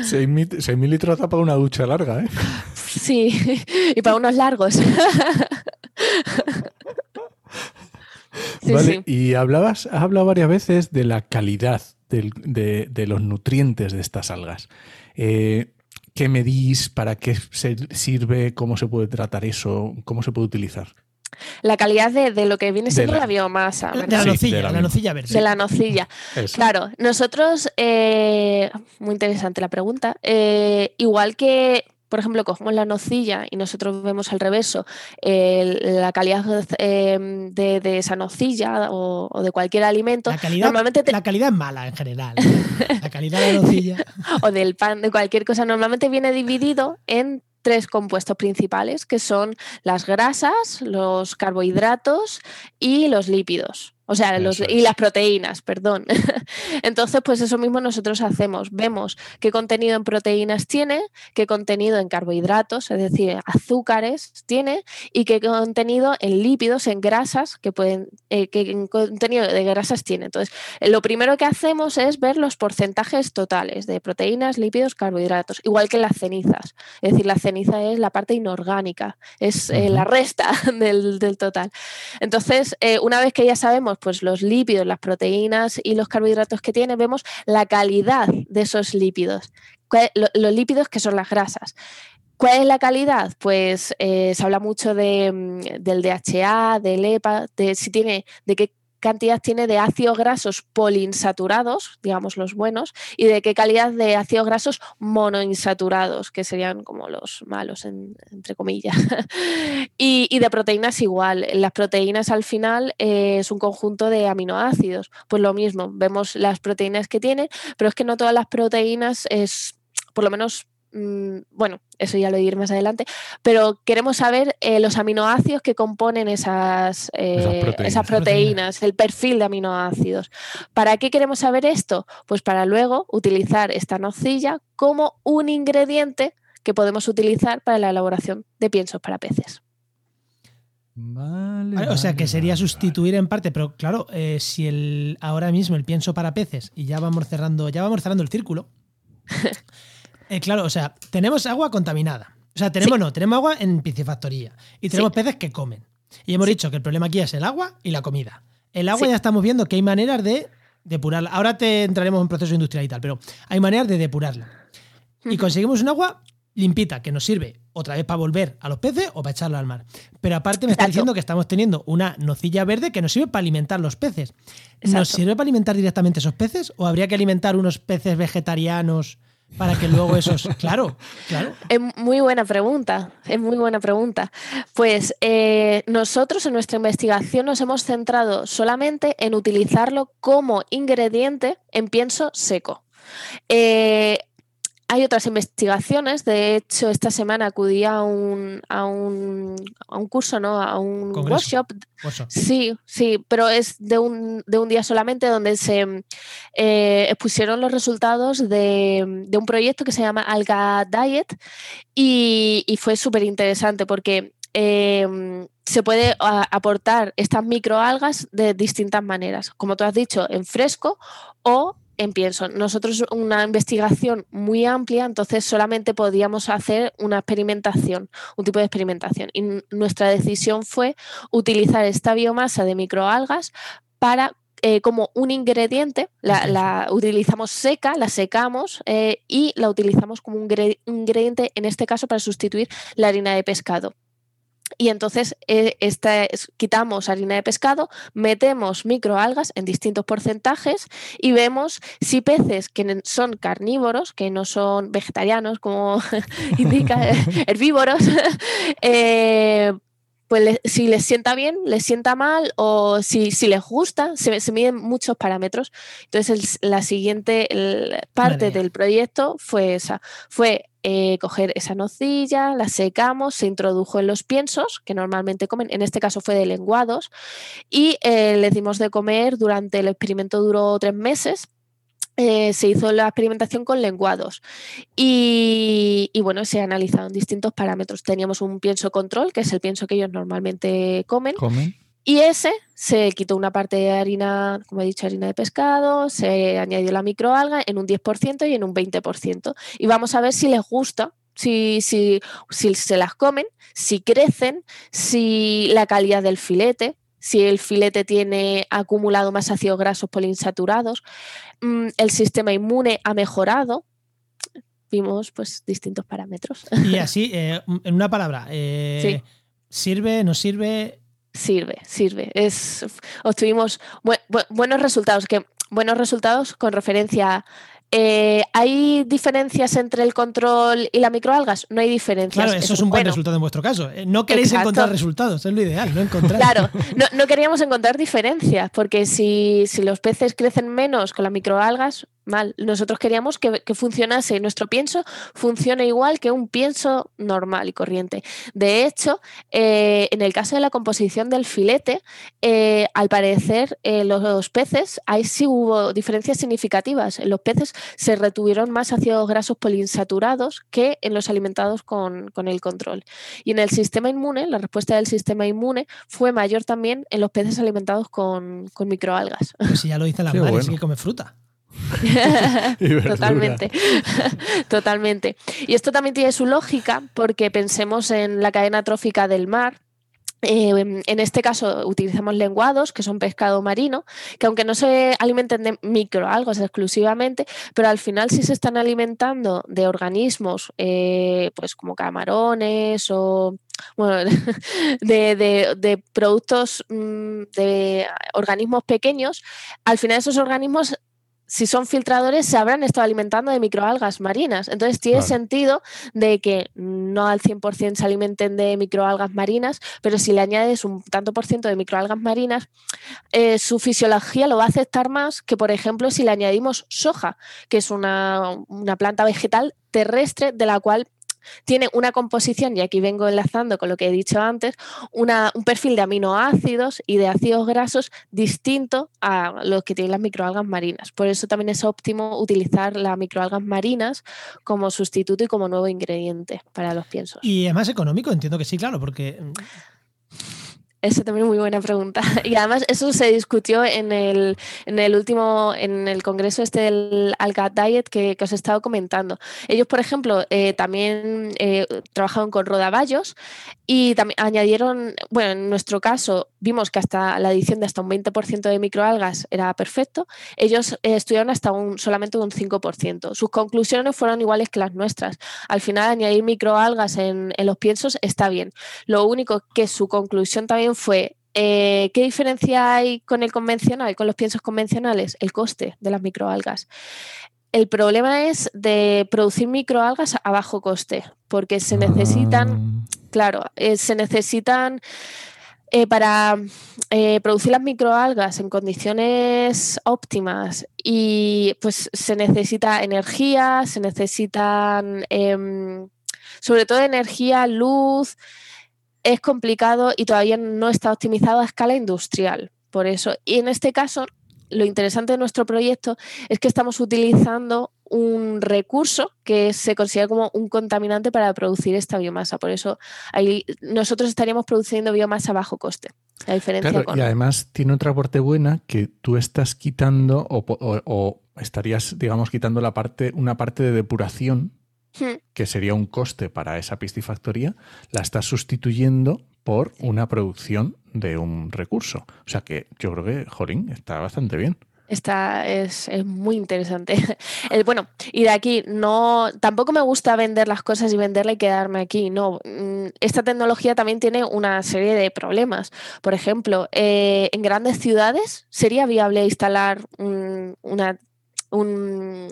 6.000 litros para una ducha larga, ¿eh? Sí, y para unos largos. vale, y hablabas, has hablado varias veces de la calidad de, de, los nutrientes de estas algas. Eh, ¿Qué medís? ¿Para qué sirve? ¿Cómo se puede tratar eso? ¿Cómo se puede utilizar? La calidad de, lo que viene siendo la, biomasa. De la nocilla, la, nocilla verde. De la nocilla. Claro, nosotros, eh, muy interesante la pregunta, eh, igual que por ejemplo, cogemos la nocilla y nosotros vemos al reverso la calidad em, de, esa nocilla o, de cualquier alimento. La calidad, normalmente la calidad es mala en general. la calidad de la nocilla. o del pan, de cualquier cosa, normalmente viene dividido en tres compuestos principales, que son las grasas, los carbohidratos y los lípidos. O sea, los, y las proteínas, perdón. Entonces, pues eso mismo nosotros hacemos. Vemos qué contenido en proteínas tiene, qué contenido en carbohidratos, es decir, azúcares tiene, y qué contenido en lípidos, en grasas, que pueden, eh, qué contenido de grasas tiene. Entonces, eh, lo primero que hacemos es ver los porcentajes totales de proteínas, lípidos, carbohidratos, igual que las cenizas. Es decir, la ceniza es la parte inorgánica, es eh, la resta del, del total. Entonces, eh, una vez que ya sabemos pues, los lípidos, las proteínas y los carbohidratos que tiene, vemos la calidad de esos lípidos, los lípidos que son las grasas. ¿Cuál es la calidad? Pues eh, se habla mucho de, mm, del DHA, del EPA, de si tiene, de qué cantidad tiene de ácidos grasos poliinsaturados, digamos los buenos, y de qué calidad de ácidos grasos monoinsaturados, que serían como los malos, en- entre comillas. y, y de proteínas igual. Las proteínas al final eh, es un conjunto de aminoácidos. Pues lo mismo, vemos las proteínas que tiene, pero es que no todas las proteínas es, por lo menos, mm, bueno, eso ya lo diré más adelante, pero queremos saber eh, los aminoácidos que componen esas, eh, proteínas. esas proteínas, el perfil de aminoácidos. ¿Para qué queremos saber esto? Pues para luego utilizar esta nocilla como un ingrediente que podemos utilizar para la elaboración de piensos para peces. Vale, Vale, o sea, que sería vale, sustituir en parte, pero claro, eh, si el ahora mismo el pienso para peces y ya vamos cerrando, ya vamos cerrando el círculo. eh, claro, o sea, tenemos agua contaminada. O sea, tenemos no, tenemos agua en piscifactoría y tenemos Sí. peces que comen. Y hemos dicho que el problema aquí es el agua y la comida. El agua ya estamos viendo que hay maneras de depurarla. Ahora te entraremos en proceso industrial y tal, pero hay maneras de depurarla. Y conseguimos un agua limpita que nos sirve otra vez para volver a los peces o para echarlo al mar. Pero aparte me está Exacto. diciendo que estamos teniendo una nocilla verde que nos sirve para alimentar los peces. ¿Nos Exacto. sirve para alimentar directamente esos peces o habría que alimentar unos peces vegetarianos para que luego esos... Claro, claro. Es muy buena pregunta, es muy buena pregunta. Pues eh, nosotros en nuestra investigación nos hemos centrado solamente en utilizarlo como ingrediente en pienso seco. Eh, hay otras investigaciones, de hecho esta semana acudí a un, a un, a un curso, ¿no? a un workshop. Sí, sí, pero es de un, de un día solamente donde se eh, expusieron los resultados de, de un proyecto que se llama Alga Diet y, y fue súper interesante porque eh, se puede aportar estas microalgas de distintas maneras, como tú has dicho, en fresco o en pienso. Nosotros una investigación muy amplia, entonces solamente podíamos hacer una experimentación, un tipo de experimentación. Y nuestra decisión fue utilizar esta biomasa de microalgas para eh, como un ingrediente, la, utilizamos seca, la secamos eh, y la utilizamos como un ingre- ingrediente, en este caso para sustituir la harina de pescado. Y entonces eh, esta es- quitamos harina de pescado, metemos microalgas en distintos porcentajes y vemos si peces que son carnívoros, que no son vegetarianos, como indica, herbívoros, eh, pues le- si les sienta bien, les sienta mal o si, si les gusta, se, se miden muchos parámetros. Entonces el- la siguiente el- parte del proyecto fue esa, fue eh, coger esa nocilla, la secamos, se introdujo en los piensos que normalmente comen, en este caso fue de lenguados, y eh, les dimos de comer durante el experimento duró tres meses. Eh, se hizo la experimentación con lenguados y, y, bueno, se analizaron distintos parámetros. Teníamos un pienso control, que es el pienso que ellos normalmente comen, ¿Comen? y ese se quitó una parte de harina, como he dicho, harina de pescado, se añadió la microalga en un 10% y en un 20%. Y vamos a ver si les gusta, si, si, si se las comen, si crecen, si la calidad del filete, si el filete tiene acumulado más ácidos grasos poliinsaturados, mm, el sistema inmune ha mejorado. Vimos pues distintos parámetros. Y así, eh, en una palabra, eh, Sí. ¿sirve, no sirve? Sirve, sirve. Es, obtuvimos bue- bu- buenos resultados, que buenos resultados con referencia. Eh, ¿Hay diferencias entre el control y la microalgas? No hay diferencias. Claro, eso es un buen bueno. resultado en vuestro caso. Eh, No queréis Exacto. encontrar resultados, es lo ideal, no encontrar. Claro, no, no queríamos encontrar diferencias, porque si, si los peces crecen menos con las microalgas, mal. Nosotros queríamos que, funcionase, nuestro pienso funcione igual que un pienso normal y corriente. De hecho, eh, en el caso de la composición del filete, eh, al parecer eh, los, peces, ahí sí hubo diferencias significativas. En los peces se retuvieron más ácidos grasos poliinsaturados que en los alimentados con, el control. Y en el sistema inmune, la respuesta del sistema inmune fue mayor también en los peces alimentados con, microalgas. Pues si ya lo dice la madre, que come fruta. Totalmente. Totalmente. Y esto también tiene su lógica porque pensemos en la cadena trófica del mar. Eh, en este caso utilizamos lenguados, que son pescado marino, que aunque no se alimenten de microalgas exclusivamente, pero al final sí se están alimentando de organismos, eh, pues como camarones o bueno, de, productos mm, de organismos pequeños, al final esos organismos si son filtradores, se habrán estado alimentando de microalgas marinas. Entonces tiene sentido de que no al 100% se alimenten de microalgas marinas, pero si le añades un tanto por ciento de microalgas marinas, eh, su fisiología lo va a aceptar más que, por ejemplo, si le añadimos soja, que es una, una planta vegetal terrestre de la cual tiene una composición, y aquí vengo enlazando con lo que he dicho antes, un perfil de aminoácidos y de ácidos grasos distinto a los que tienen las microalgas marinas. Por eso también es óptimo utilizar las microalgas marinas como sustituto y como nuevo ingrediente para los piensos. Y es más económico, entiendo que sí, claro, porque esa también es muy buena pregunta. Y además eso se discutió en el, en el último, en el congreso este del Alga Diet que, os he estado comentando. Ellos, por ejemplo, eh, también eh, trabajaron con rodaballos y también añadieron, bueno, en nuestro caso vimos que hasta la adición de hasta un 20% de microalgas era perfecto. Ellos eh, estudiaron hasta un, solamente un 5%. Sus conclusiones fueron iguales que las nuestras. Al final, añadir microalgas en, en los piensos está bien. Lo único que su conclusión también fue eh, ¿Qué diferencia hay con el convencional, con los piensos convencionales? El coste de las microalgas. El problema es de producir microalgas a bajo coste, porque se necesitan, ah. claro, eh, se necesitan eh, para producir las microalgas en condiciones óptimas y pues se necesita energía, se necesitan em, sobre todo energía, luz, es complicado y todavía no está optimizado a escala industrial. Por eso, y en este caso, lo interesante de nuestro proyecto es que estamos utilizando un recurso que se considera como un contaminante para producir esta biomasa. Por eso ahí nosotros estaríamos produciendo biomasa a bajo coste. La diferencia Y además tiene otra parte buena que tú estás quitando o, o estarías, digamos, quitando la parte, una parte de depuración Que sería un coste para esa piscifactoría, la estás sustituyendo por una producción de un recurso. O sea que yo creo que, Jorín, está bastante bien. Está, es, muy interesante. bueno, y de aquí, no, tampoco me gusta vender las cosas y venderla y quedarme aquí. No, mm, esta tecnología también tiene una serie de problemas. Por ejemplo, eh, en grandes ciudades sería viable instalar una, un,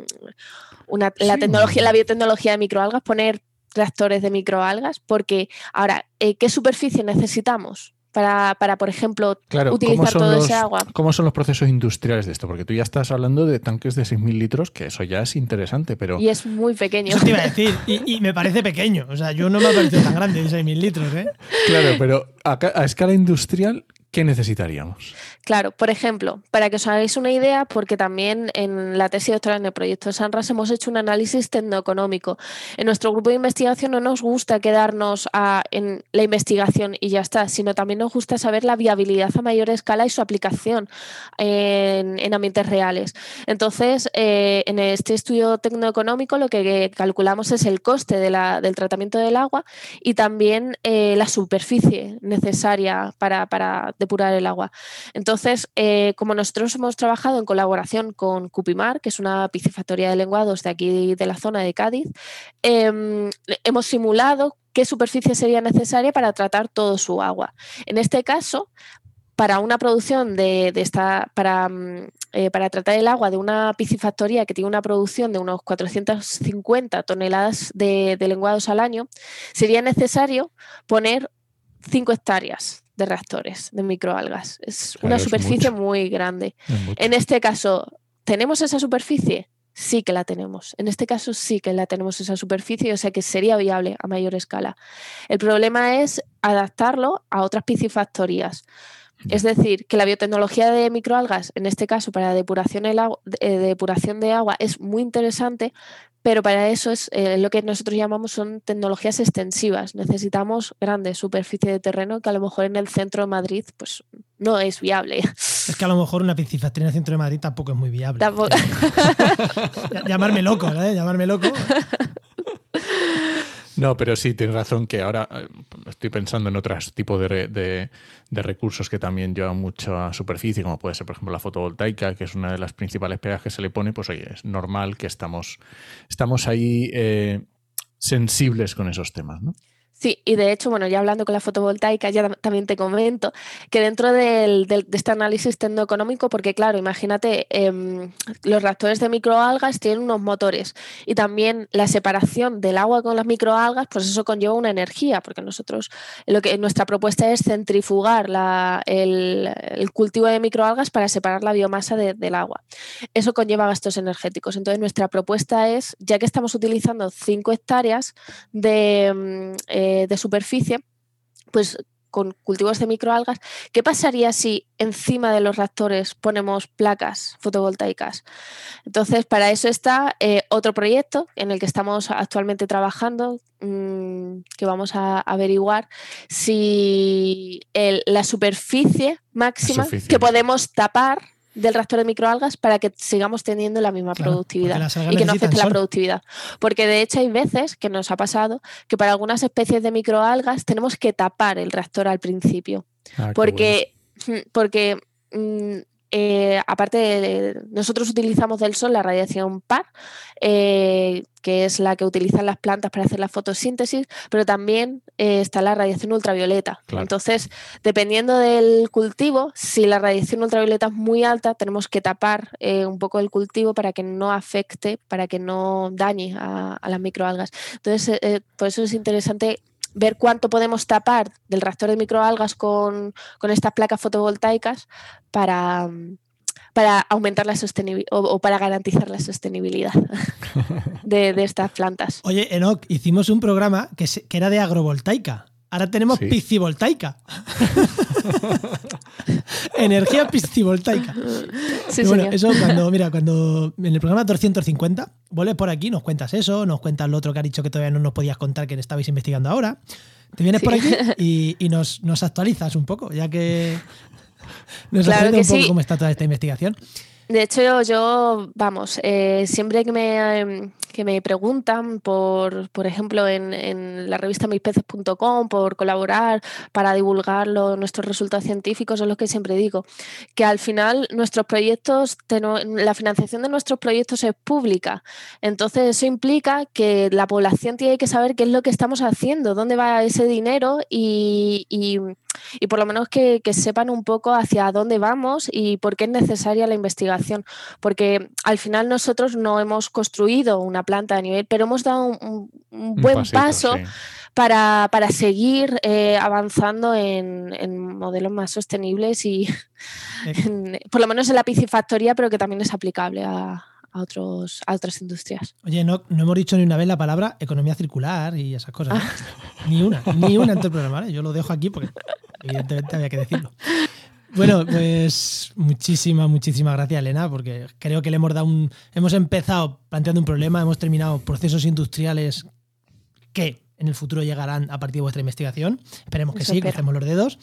la tecnología, la biotecnología de microalgas, poner reactores de microalgas, porque ahora, eh, ¿qué superficie necesitamos? Para, por ejemplo, utilizar todo ese agua. ¿Cómo son los procesos industriales de esto? Porque tú ya estás hablando de tanques de 6.000 litros, que eso ya es interesante, pero... Y es muy pequeño. Eso te iba a decir, y, me parece pequeño. O sea, yo no me ha parecido tan grande 6.000 litros, ¿eh? Claro, pero a escala industrial, ¿qué necesitaríamos? Claro, por ejemplo, para que os hagáis una idea, porque también en la tesis doctoral en el proyecto Sanras hemos hecho un análisis tecnoeconómico. En nuestro grupo de investigación no nos gusta quedarnos en la investigación y ya está, sino también nos gusta saber la viabilidad a mayor escala y su aplicación en, ambientes reales. Entonces, eh, en este estudio tecnoeconómico lo que calculamos es el coste del tratamiento del agua y también eh, la superficie necesaria para, para depurar el agua. Entonces, entonces, eh, como nosotros hemos trabajado en colaboración con Cupimar, que es una piscifactoría de lenguados de aquí de la zona de Cádiz, em, hemos simulado qué superficie sería necesaria para tratar todo su agua. En este caso, para una producción de, esta, para, mm, eh, para, tratar el agua de una piscifactoría que tiene una producción de unos 450 toneladas de, de lenguados al año, sería necesario poner 5 hectáreas de reactores de microalgas. Es una superficie muy grande. En este caso, ¿tenemos esa superficie? sí que la tenemos. En este caso sí que la tenemos esa superficie, o sea que sería viable a mayor escala. El problema es adaptarlo a otras piscifactorías. Es decir, que la biotecnología de microalgas, en este caso para depuración, el agua, eh, depuración de agua, es muy interesante, pero para eso es eh, lo que nosotros llamamos son tecnologías extensivas. Necesitamos grandes superficie de terreno que a lo mejor en el centro de Madrid pues no es viable. Es que a lo mejor una piscifactoría en el centro de Madrid tampoco es muy viable. Tampoco. Llamarme loco, ¿eh? Llamarme loco. No, pero sí, tienes razón que ahora eh, estoy pensando en otros tipos de, de, recursos que también llevan mucha superficie, como puede ser, por ejemplo, la fotovoltaica, que es una de las principales pegas que se le pone, pues oye, es normal que estamos, estamos ahí eh, sensibles con esos temas, ¿no? Sí, y de hecho, bueno, ya hablando con la fotovoltaica, ya también te comento que dentro del, de este análisis tecnoeconómico, porque claro, imagínate, em, los reactores de microalgas tienen unos motores y también la separación del agua con las microalgas, pues eso conlleva una energía, porque nosotros, lo que nuestra propuesta es centrifugar el, cultivo de microalgas para separar la biomasa del agua. Eso conlleva gastos energéticos. Entonces, nuestra propuesta es, ya que estamos utilizando 5 hectáreas de... Em, eh, de, superficie, pues con cultivos de microalgas, ¿qué pasaría si encima de los reactores ponemos placas fotovoltaicas? Entonces, para eso está eh, otro proyecto en el que estamos actualmente trabajando, mm, que vamos a averiguar si la superficie máxima que podemos tapar del reactor de microalgas para que sigamos teniendo la misma productividad y que no afecte la productividad. Porque de hecho hay veces que nos ha pasado que para algunas especies de microalgas tenemos que tapar el reactor al principio. Ah, porque, porque mm, eh, aparte, de, nosotros utilizamos del sol la radiación PAR, eh, que es la que utilizan las plantas para hacer la fotosíntesis, pero también eh, está la radiación ultravioleta. Entonces, dependiendo del cultivo, si la radiación ultravioleta es muy alta, tenemos que tapar un poco el cultivo para que no afecte, para que no dañe a, a las microalgas. Entonces, por eso es interesante ver cuánto podemos tapar del reactor de microalgas con, estas placas fotovoltaicas para, para aumentar la sostenibilidad o, para garantizar la sostenibilidad de, estas plantas. Oye, Enoch, hicimos un programa que, que era de agrovoltaica. Ahora tenemos piscivoltaica. Energía piscivoltaica. bueno, eso cuando, mira, cuando en el programa 250 vuelves por aquí, nos cuentas eso, nos cuentas lo otro que ha dicho que todavía no nos podías contar que estabais investigando ahora. Te vienes por aquí y, nos, actualizas un poco, ya que nos claro un poco cómo está toda esta investigación. De hecho, yo, vamos, eh, siempre que me, em, que me preguntan por, por ejemplo, en, en la revista mispeces.com, por colaborar para divulgar nuestros resultados científicos, es lo que siempre digo, que al final nuestros proyectos, la financiación de nuestros proyectos es pública. Entonces, eso implica que la población tiene que saber qué es lo que estamos haciendo, dónde va ese dinero y, y, y por lo menos que, que sepan un poco hacia dónde vamos y por qué es necesaria la investigación. Porque al final nosotros no hemos construido una planta a nivel, pero hemos dado un, buen paso para, seguir eh, avanzando en, modelos más sostenibles y por lo menos en la piscifactoría, pero que también es aplicable a, otros, a otras industrias. Oye, no, no, hemos dicho ni una vez la palabra economía circular y esas cosas. Ah. Ni una, ni una en todo el programa. Yo lo dejo aquí porque evidentemente había que decirlo. Bueno, pues muchísimas, muchísimas gracias, Elena, porque creo que le hemos dado un. Hemos empezado planteando un problema, hemos terminado procesos industriales que en el futuro llegarán a partir de vuestra investigación. Esperemos que sí, que hacemos los dedos.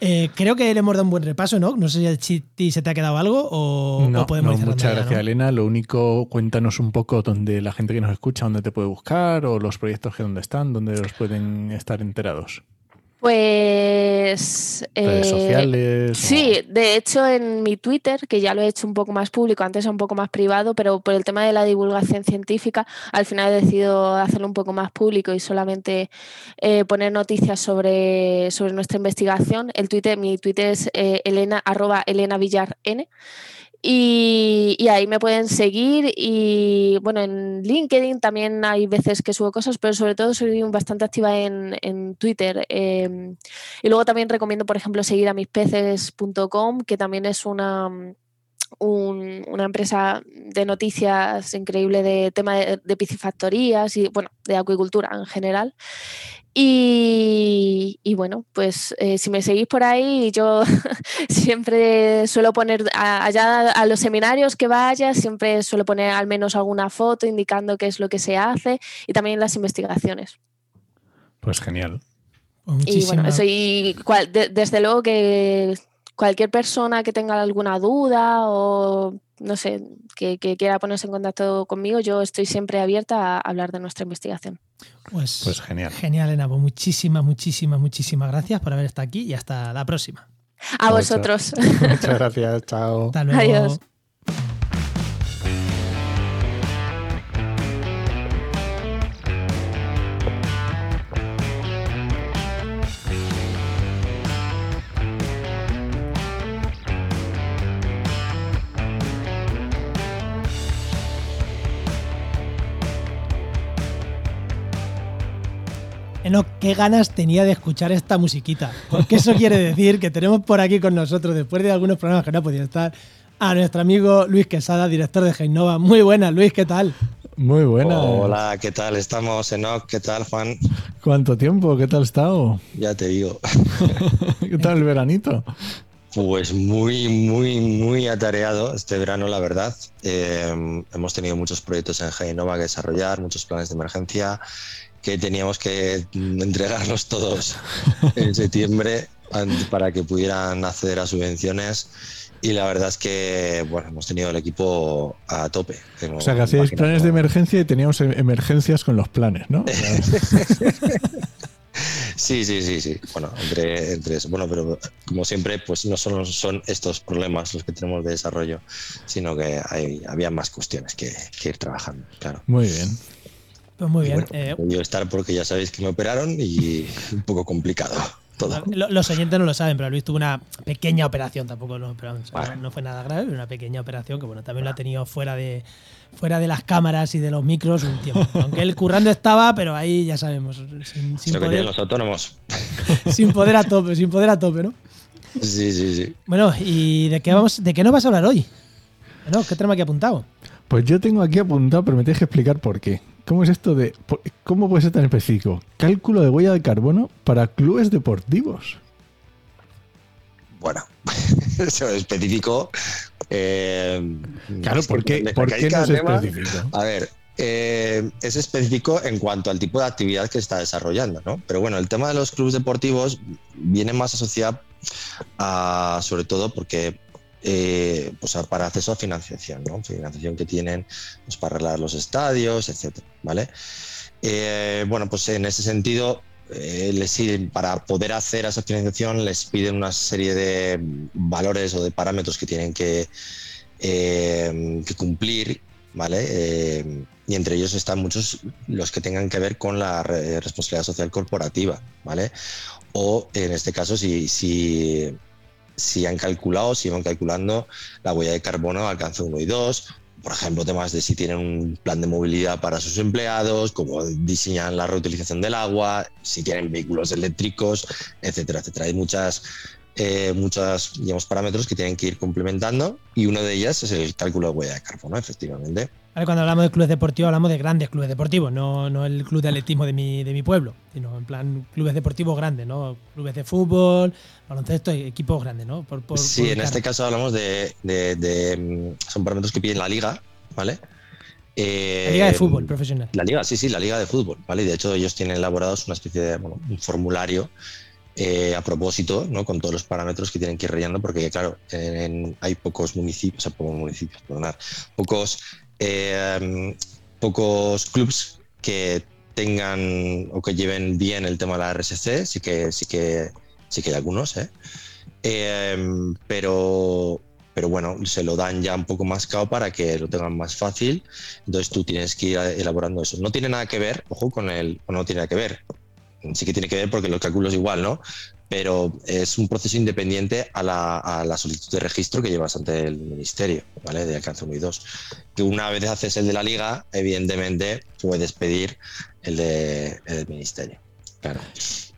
Eh, creo que le hemos dado un buen repaso, ¿no? No sé si se te ha quedado algo o, no, podemos no, Muchas gracias, Elena. Lo único, cuéntanos un poco dónde la gente que nos escucha, dónde te puede buscar o los proyectos que dónde están, dónde los pueden estar enterados. Pues. Redes eh, sociales. Sí, de hecho, en mi Twitter, que ya lo he hecho un poco más público, antes era un poco más privado, pero por el tema de la divulgación científica, al final he decidido hacerlo un poco más público y solamente eh, poner noticias sobre, sobre nuestra investigación. El Twitter, mi Twitter es eh, elena, arroba Elena Villar N. Y, ahí me pueden seguir y bueno, en LinkedIn también hay veces que subo cosas, pero sobre todo soy bastante activa en, Twitter. Em, y luego también recomiendo, por ejemplo, seguir a mispeces.com, que también es una, una empresa de noticias increíble de tema de, piscifactorías y bueno, de acuicultura en general. Y, bueno, pues eh, si me seguís por ahí, yo siempre suelo poner, allá a los seminarios que vaya, siempre suelo poner al menos alguna foto indicando qué es lo que se hace y también las investigaciones. Pues genial. Pues y bueno, eso y desde luego que cualquier persona que tenga alguna duda o no sé, que, quiera ponerse en contacto conmigo, yo estoy siempre abierta a hablar de nuestra investigación. Pues, pues genial. Genial, Enabo. Muchísimas, muchísimas, muchísimas gracias por haber estado aquí y hasta la próxima. A vosotros. Muchas gracias. Chao. Hasta luego. Adiós. No, qué ganas tenía de escuchar esta musiquita. Porque eso quiere decir que tenemos por aquí con nosotros, después de algunos programas que no ha podido estar, a nuestro amigo Luis Quesada, director de Genova. Muy buenas, Luis, ¿qué tal? Muy buenas. Hola, ¿qué tal? Estamos, Enoch, ¿qué tal, Juan? ¿Cuánto tiempo? ¿Qué tal has estado? Ya te digo. ¿Qué tal el veranito? Pues muy, muy, muy atareado este verano, la verdad. Eh, hemos tenido muchos proyectos en Genova que desarrollar, muchos planes de emergencia que teníamos que entregarlos todos en septiembre para que pudieran acceder a subvenciones y la verdad es que bueno, hemos tenido el equipo a tope. o sea, que hacíais planes de emergencia y teníamos em, emergencias con los planes, ¿no? sí, sí, sí, sí. Bueno, entre, entre eso. Bueno, pero como siempre, pues no solo son estos problemas los que tenemos de desarrollo, sino que hay, había más cuestiones que, que ir trabajando, claro. Muy bien. Pues muy bien. Bueno, eh, estar porque ya sabéis que me operaron y un poco complicado. Todo. Los oyentes no lo saben, pero Luis tuvo una pequeña operación, tampoco no, no fue nada grave, una pequeña operación que bueno, también lo ha tenido fuera de fuera de las cámaras y de los micros un tiempo. Aunque él currando estaba, pero ahí ya sabemos. Sin, sin poder, que los autónomos. sin poder a tope, sin poder a tope, ¿no? Sí, sí, sí. Bueno, ¿y de qué vamos, de qué nos vas a hablar hoy? Bueno, ¿Qué tema aquí apuntado? Pues yo tengo aquí apuntado, pero me tienes que explicar por qué. ¿Cómo es esto de... ¿Cómo puede ser tan específico? Cálculo de huella de carbono para clubes deportivos. Bueno, eso es específico. Eh, claro, ¿por qué, ¿por qué no es específico? A ver, eh, es específico en cuanto al tipo de actividad que se está desarrollando, ¿no? Pero bueno, el tema de los clubes deportivos viene más asociado a, sobre todo porque eh, pues para acceso a financiación, ¿no? financiación que tienen pues, para arreglar los estadios, etcétera, ¿vale? Eh, bueno, pues en ese sentido, eh, para poder hacer esa financiación les piden una serie de valores o de parámetros que tienen que, que cumplir, ¿vale? y entre ellos están muchos los que tengan que ver con la responsabilidad social corporativa, ¿vale? O en este caso, si si han calculado, si van calculando la huella de carbono alcance 1 y 2, por ejemplo, temas de si tienen un plan de movilidad para sus empleados, cómo diseñan la reutilización del agua, si tienen vehículos eléctricos, etcétera, etcétera. Hay muchas, eh, muchos parámetros que tienen que ir complementando y uno de ellas es el cálculo de huella de carbono, efectivamente cuando hablamos de clubes deportivos hablamos de grandes clubes deportivos, no, no el club de atletismo de mi, de mi pueblo, sino en plan clubes deportivos grandes, ¿no? Clubes de fútbol, baloncesto, equipos grandes, ¿no? sí, en este caso hablamos de, mm, Son parámetros que piden la liga, ¿vale? la liga de eh, fútbol profesional. La liga, sí, sí, la liga de fútbol, ¿vale? De hecho, ellos tienen elaborados una especie de bueno, un formulario eh, a propósito, ¿no? con todos los parámetros que tienen que ir rellenando, porque claro, hay pocos municipios, o sea, pocos municipios, perdonar, pocos eh, pocos clubs que tengan o que lleven bien el tema de la RSC, sí que, sí que, sí que hay algunos, ¿eh? Em, pero, pero bueno, se lo dan ya un poco más cao para que lo tengan más fácil. Entonces tú tienes que ir elaborando eso. No tiene nada que ver, ojo, con el, no tiene nada que ver. Sí que tiene que ver porque los cálculos igual, ¿no? Pero es un proceso independiente a la, solicitud de registro que llevas ante el ministerio, ¿vale? De alcance 1 y 2. Que una vez haces el de la liga, evidentemente puedes pedir el, de, del ministerio. Claro.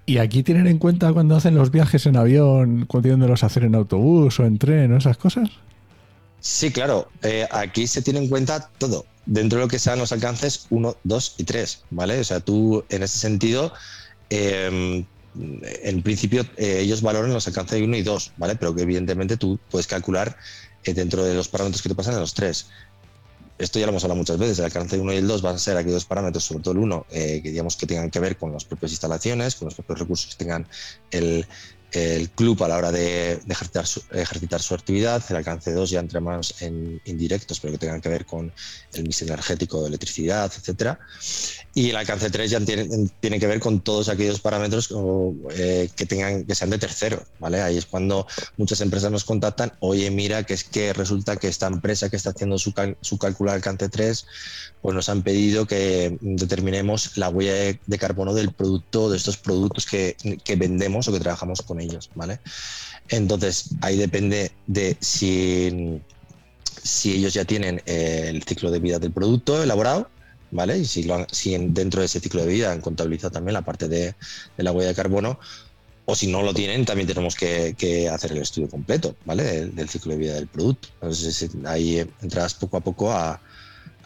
Y aquí tienen en cuenta cuando hacen los viajes en avión, cuando tienen de los hacer en autobús o en tren o esas cosas. Sí, claro. Eh, aquí se tiene en cuenta todo. Dentro de lo que sean los alcances 1, 2 y 3, ¿vale? O sea, tú en ese sentido, em, en principio eh, ellos valoran los alcances 1 y 2, ¿vale? Pero que evidentemente tú puedes calcular eh, dentro de los parámetros que te pasan en los 3 esto ya lo hemos hablado muchas veces, el alcance 1 y el 2 van a ser aquellos parámetros, sobre todo el 1, que digamos que tengan que ver con las propias instalaciones, con los propios recursos que tengan el, el club a la hora de, ejercitar, su, ejercitar, su, actividad. El alcance 2 ya entra más en indirectos, pero que tengan que ver con el mix energético de electricidad, etcétera. Y el alcance 3 ya tiene, tiene que ver con todos aquellos parámetros eh, que tengan que sean de tercero, ¿vale? Ahí es cuando muchas empresas nos contactan, oye, mira, que es que resulta que esta empresa que está haciendo su, su cálculo de alcance 3, pues nos han pedido que determinemos la huella de, de carbono del producto, de estos productos que, que vendemos o que trabajamos con ellos, ¿vale? Entonces, ahí depende de si, si ellos ya tienen el ciclo de vida del producto elaborado, ¿vale? Y si, lo si dentro de ese ciclo de vida han contabilizado también la parte de, de la huella de carbono, o si no lo tienen, también tenemos que, hacer el estudio completo, ¿vale? Del, ciclo de vida del producto. Entonces, ahí entras poco a poco a,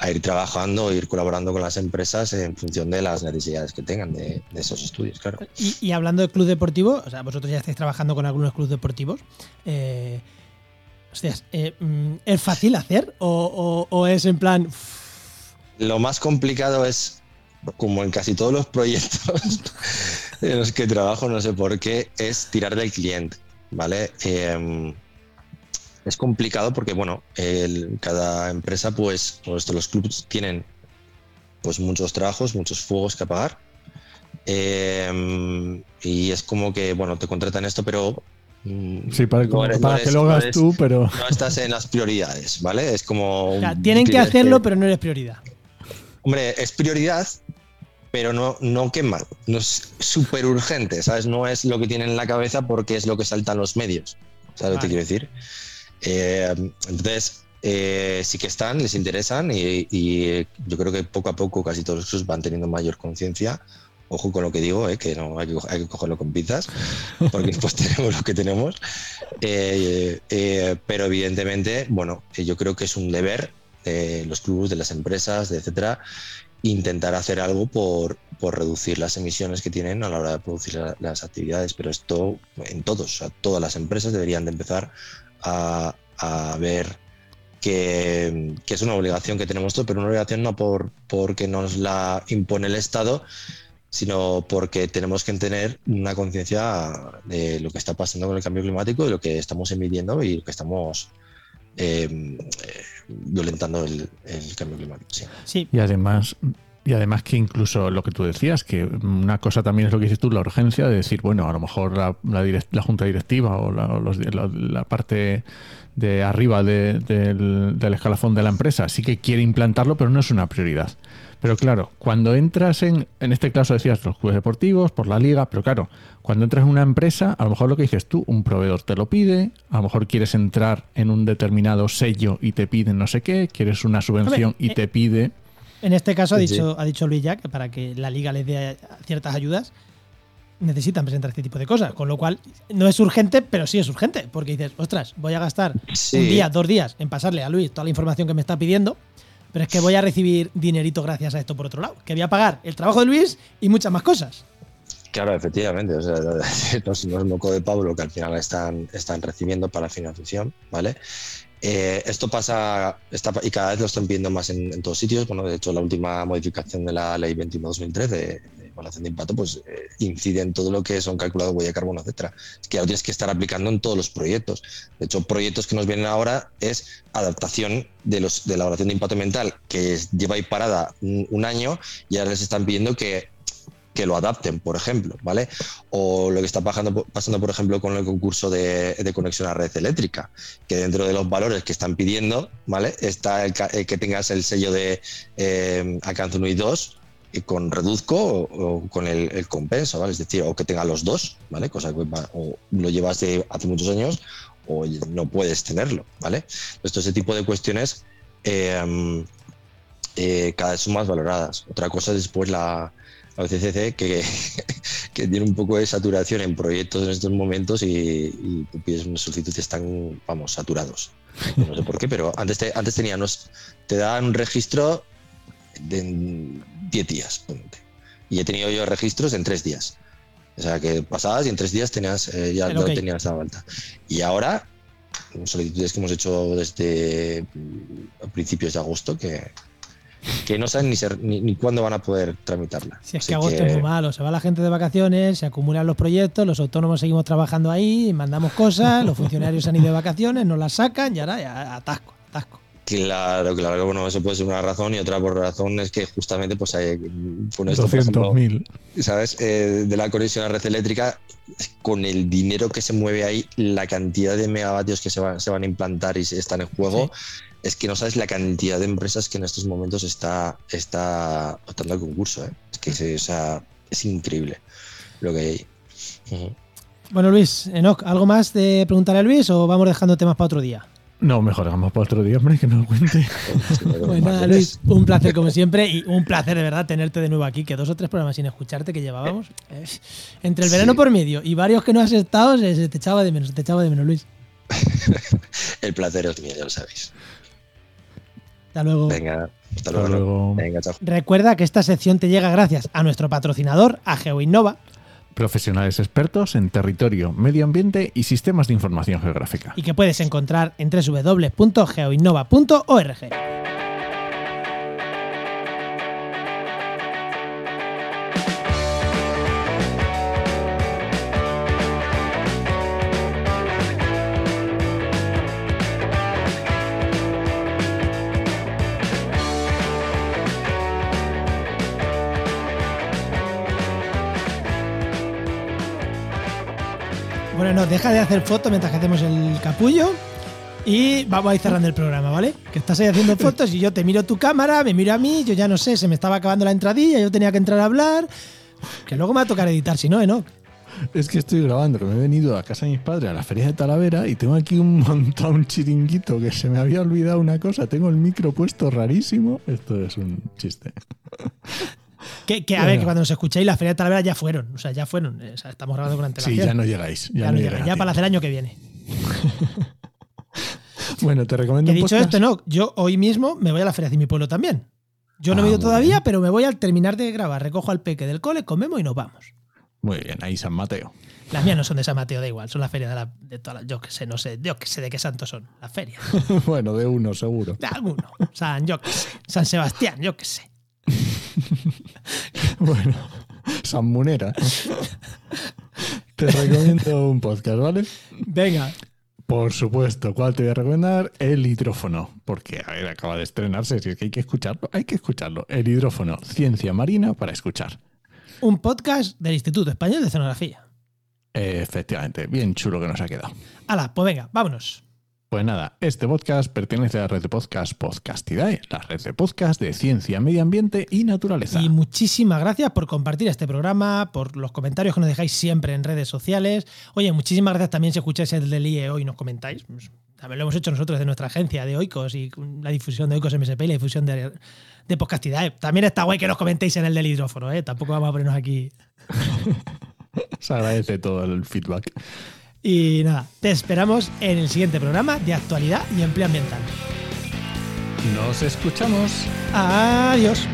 ir trabajando, ir colaborando con las empresas en función de las necesidades que tengan de, esos estudios, claro. Y, hablando de club deportivo, o sea, vosotros ya estáis trabajando con algunos clubes deportivos. Eh, hostias, eh, ¿es fácil hacer o es en plan... Lo más complicado es, como en casi todos los proyectos en los que trabajo, no sé por qué, es tirar del cliente, ¿vale? Eh, es complicado porque, bueno, el, cada empresa, pues, pues los clubes tienen pues muchos trabajos, muchos fuegos que apagar. Eh, y es como que, bueno, te contratan esto, pero... Mm, sí, para, no eres, para no eres, que lo hagas tú, pero... No estás en las prioridades, ¿vale? Es como... O sea, tienen que hacerlo, pero no eres prioridad. Hombre, es prioridad, pero no, no quema, no es súper urgente, ¿sabes? No es lo que tienen en la cabeza porque es lo que saltan los medios, ¿sabes vale. lo que quiero decir? Eh, entonces, eh, sí que están, les interesan y, y, yo creo que poco a poco casi todos clubes van teniendo mayor conciencia. Ojo con lo que digo, eh, que no hay que, hay que, cogerlo con pinzas, porque después tenemos lo que tenemos. Eh, eh, pero evidentemente, bueno, yo creo que es un deber de los clubes, de las empresas, de etcétera, intentar hacer algo por, por, reducir las emisiones que tienen a la hora de producir la, las actividades. Pero esto en todos, o sea, todas las empresas deberían de empezar a, a ver que, que, es una obligación que tenemos todos, pero una obligación no por porque nos la impone el Estado, sino porque tenemos que tener una conciencia de lo que está pasando con el cambio climático, de lo que estamos emitiendo y lo que estamos eh, violentando el, el, cambio climático. Sí. sí. Y además, y además que incluso lo que tú decías, que una cosa también es lo que dices tú, la urgencia de decir, bueno, a lo mejor la, la, direct, la junta directiva o la, los, la, la parte de arriba de, del, del, escalafón de la empresa sí que quiere implantarlo, pero no es una prioridad. Pero claro, cuando entras en, en este caso decías los clubes deportivos, por la liga, pero claro, cuando entras en una empresa, a lo mejor lo que dices tú, un proveedor te lo pide, a lo mejor quieres entrar en un determinado sello y te piden no sé qué, quieres una subvención y te pide... En este caso ha dicho, ha dicho Luis Jack que para que la liga les dé ciertas ayudas necesitan presentar este tipo de cosas, con lo cual no es urgente, pero sí es urgente, porque dices, ostras, voy a gastar sí. un día, dos días en pasarle a Luis toda la información que me está pidiendo, pero es que voy a recibir dinerito gracias a esto por otro lado, que voy a pagar el trabajo de Luis y muchas más cosas. Claro, efectivamente, o sea, no, es moco de Pablo que al final están, están recibiendo para financiación, ¿vale? Eh, esto pasa y cada vez lo están pidiendo más en, todos sitios. Bueno, de hecho, la última modificación de la ley 21-2003 de, evaluación de impacto pues, eh, incide en todo lo que son calculados huella de carbono, etcétera. Es que lo tienes que estar aplicando en todos los proyectos. De hecho, proyectos que nos vienen ahora es adaptación de, los, de la evaluación de impacto ambiental que lleva ahí parada un, un año y ahora les están pidiendo que que lo adapten, por ejemplo, ¿vale? O lo que está pasando, pasando por ejemplo, con el concurso de, conexión a red eléctrica, que dentro de los valores que están pidiendo, ¿vale? Está el, el que tengas el sello de eh, alcance 1 y 2 y con reduzco o, con el, compenso, ¿vale? Es decir, o que tenga los dos, ¿vale? Cosa que o lo llevas de hace muchos años o no puedes tenerlo, ¿vale? Esto, ese tipo de cuestiones eh, eh, cada vez son más valoradas. Otra cosa es después la, a UCCC que, que tiene un poco de saturación en proyectos en estos momentos y, y pides unas solicitudes están, vamos, saturados. No sé por qué, pero antes, te, antes teníamos, te daban un registro de 10 días. Y he tenido yo registros en 3 días. O sea, que pasabas y en 3 días tenías, eh, ya lo ok. tenías a vuelta. Y ahora, solicitudes que hemos hecho desde mm, principios de agosto que, que no saben ni, ser, ni, ni cuándo van a poder tramitarla. Si es Así que agosto es muy malo, se va la gente de vacaciones, se acumulan los proyectos, los autónomos seguimos trabajando ahí, mandamos cosas, los funcionarios han ido de vacaciones, nos las sacan y ahora ya atasco, atasco. Claro, claro, que bueno, eso puede ser una razón y otra por razón es que justamente pues hay, con esto, por ejemplo, 200.000. ¿sabes? Eh, de la conexión a la red eléctrica, con el dinero que se mueve ahí, la cantidad de megavatios que se van, se van a implantar y se están en juego, es que no sabes la cantidad de empresas que en estos momentos está, está optando al concurso. ¿eh? Es que se- o sea, es increíble lo que hay ahí. Bueno, Luis, Enoch, ¿algo más de preguntarle a Luis o vamos dejando temas para otro día? No, mejor hagamos para otro día, hombre, que nos cuente. Pues nada, Luis, un placer como siempre y un placer de verdad tenerte de nuevo aquí, que dos o tres programas sin escucharte que llevábamos. eh, entre el Sí. verano por medio y varios que no has estado, se, se te echaba de menos, se te echaba de menos, Luis. El placer es mío, ya lo sabéis. Hasta luego. Venga, hasta Hasta luego. luego. Venga, chao. Recuerda que esta sección te llega gracias a nuestro patrocinador, a GeoInnova. Profesionales expertos en territorio, medio ambiente y sistemas de información geográfica. y que puedes encontrar en www.geoinnova.org. Bueno, no, deja de hacer fotos mientras que hacemos el capullo. Y vamos a ir cerrando el programa, ¿vale? Que estás ahí haciendo fotos y yo te miro tu cámara, me miro a mí, yo ya no sé, se me estaba acabando la entradilla, yo tenía que entrar a hablar. Que luego me va a tocar editar, si no, ¿eh? No. Es que estoy grabando, que me he venido a casa de mis padres a la feria de Talavera y tengo aquí un montón, un chiringuito que se me había olvidado una cosa. Tengo el micro puesto rarísimo. Esto es un chiste. Que, que, a ver, que cuando nos escuchéis, la feria de Talavera ya fueron. O sea, ya fueron. eh, o sea, estamos grabando con Sí, antelación. ya no llegáis. Ya, Ya no llegáis ya para hacer el año que viene. Bueno, te recomiendo Que un dicho podcast. esto, no, yo hoy mismo me voy a la feria de mi pueblo también. Yo no me he Ah, ido todavía, bien. pero me voy al terminar de grabar, recojo al peque del cole, comemos y nos vamos. Muy bien, ahí San Mateo. Las mías no son de San Mateo, da igual, son las ferias de, la, de todas las. Yo que sé, no sé, yo que sé de qué santos son, las ferias. bueno, de uno, seguro. De alguno. San, yo que sé. San Sebastián, yo que sé. Bueno, San Munera. Te recomiendo un podcast, ¿vale? Venga. Por supuesto, ¿cuál te voy a recomendar? El hidrófono, porque a ver, acaba de estrenarse, si es que hay que escucharlo, hay que escucharlo. El hidrófono, ciencia marina para escuchar. Un podcast del Instituto Español de Oceanografía. Eh, Efectivamente, bien chulo que nos ha quedado. Hala, pues venga, vámonos. Pues nada, este podcast pertenece a la red de podcast Podcastidae, la red de podcast de ciencia, medio ambiente y naturaleza. Y muchísimas gracias por compartir este programa, por los comentarios que nos dejáis siempre en redes sociales. Oye, muchísimas gracias también si escucháis el del IEO y nos comentáis. Pues, También lo hemos hecho nosotros de nuestra agencia de Oikos y la difusión de Oikos MSP y la difusión de, de Podcastidae. También está guay que nos comentéis en el del hidrófono, ¿eh? Tampoco vamos a ponernos aquí. Se agradece todo el feedback. Y nada, te esperamos en el siguiente programa de actualidad y empleo ambiental. Nos escuchamos. Adiós.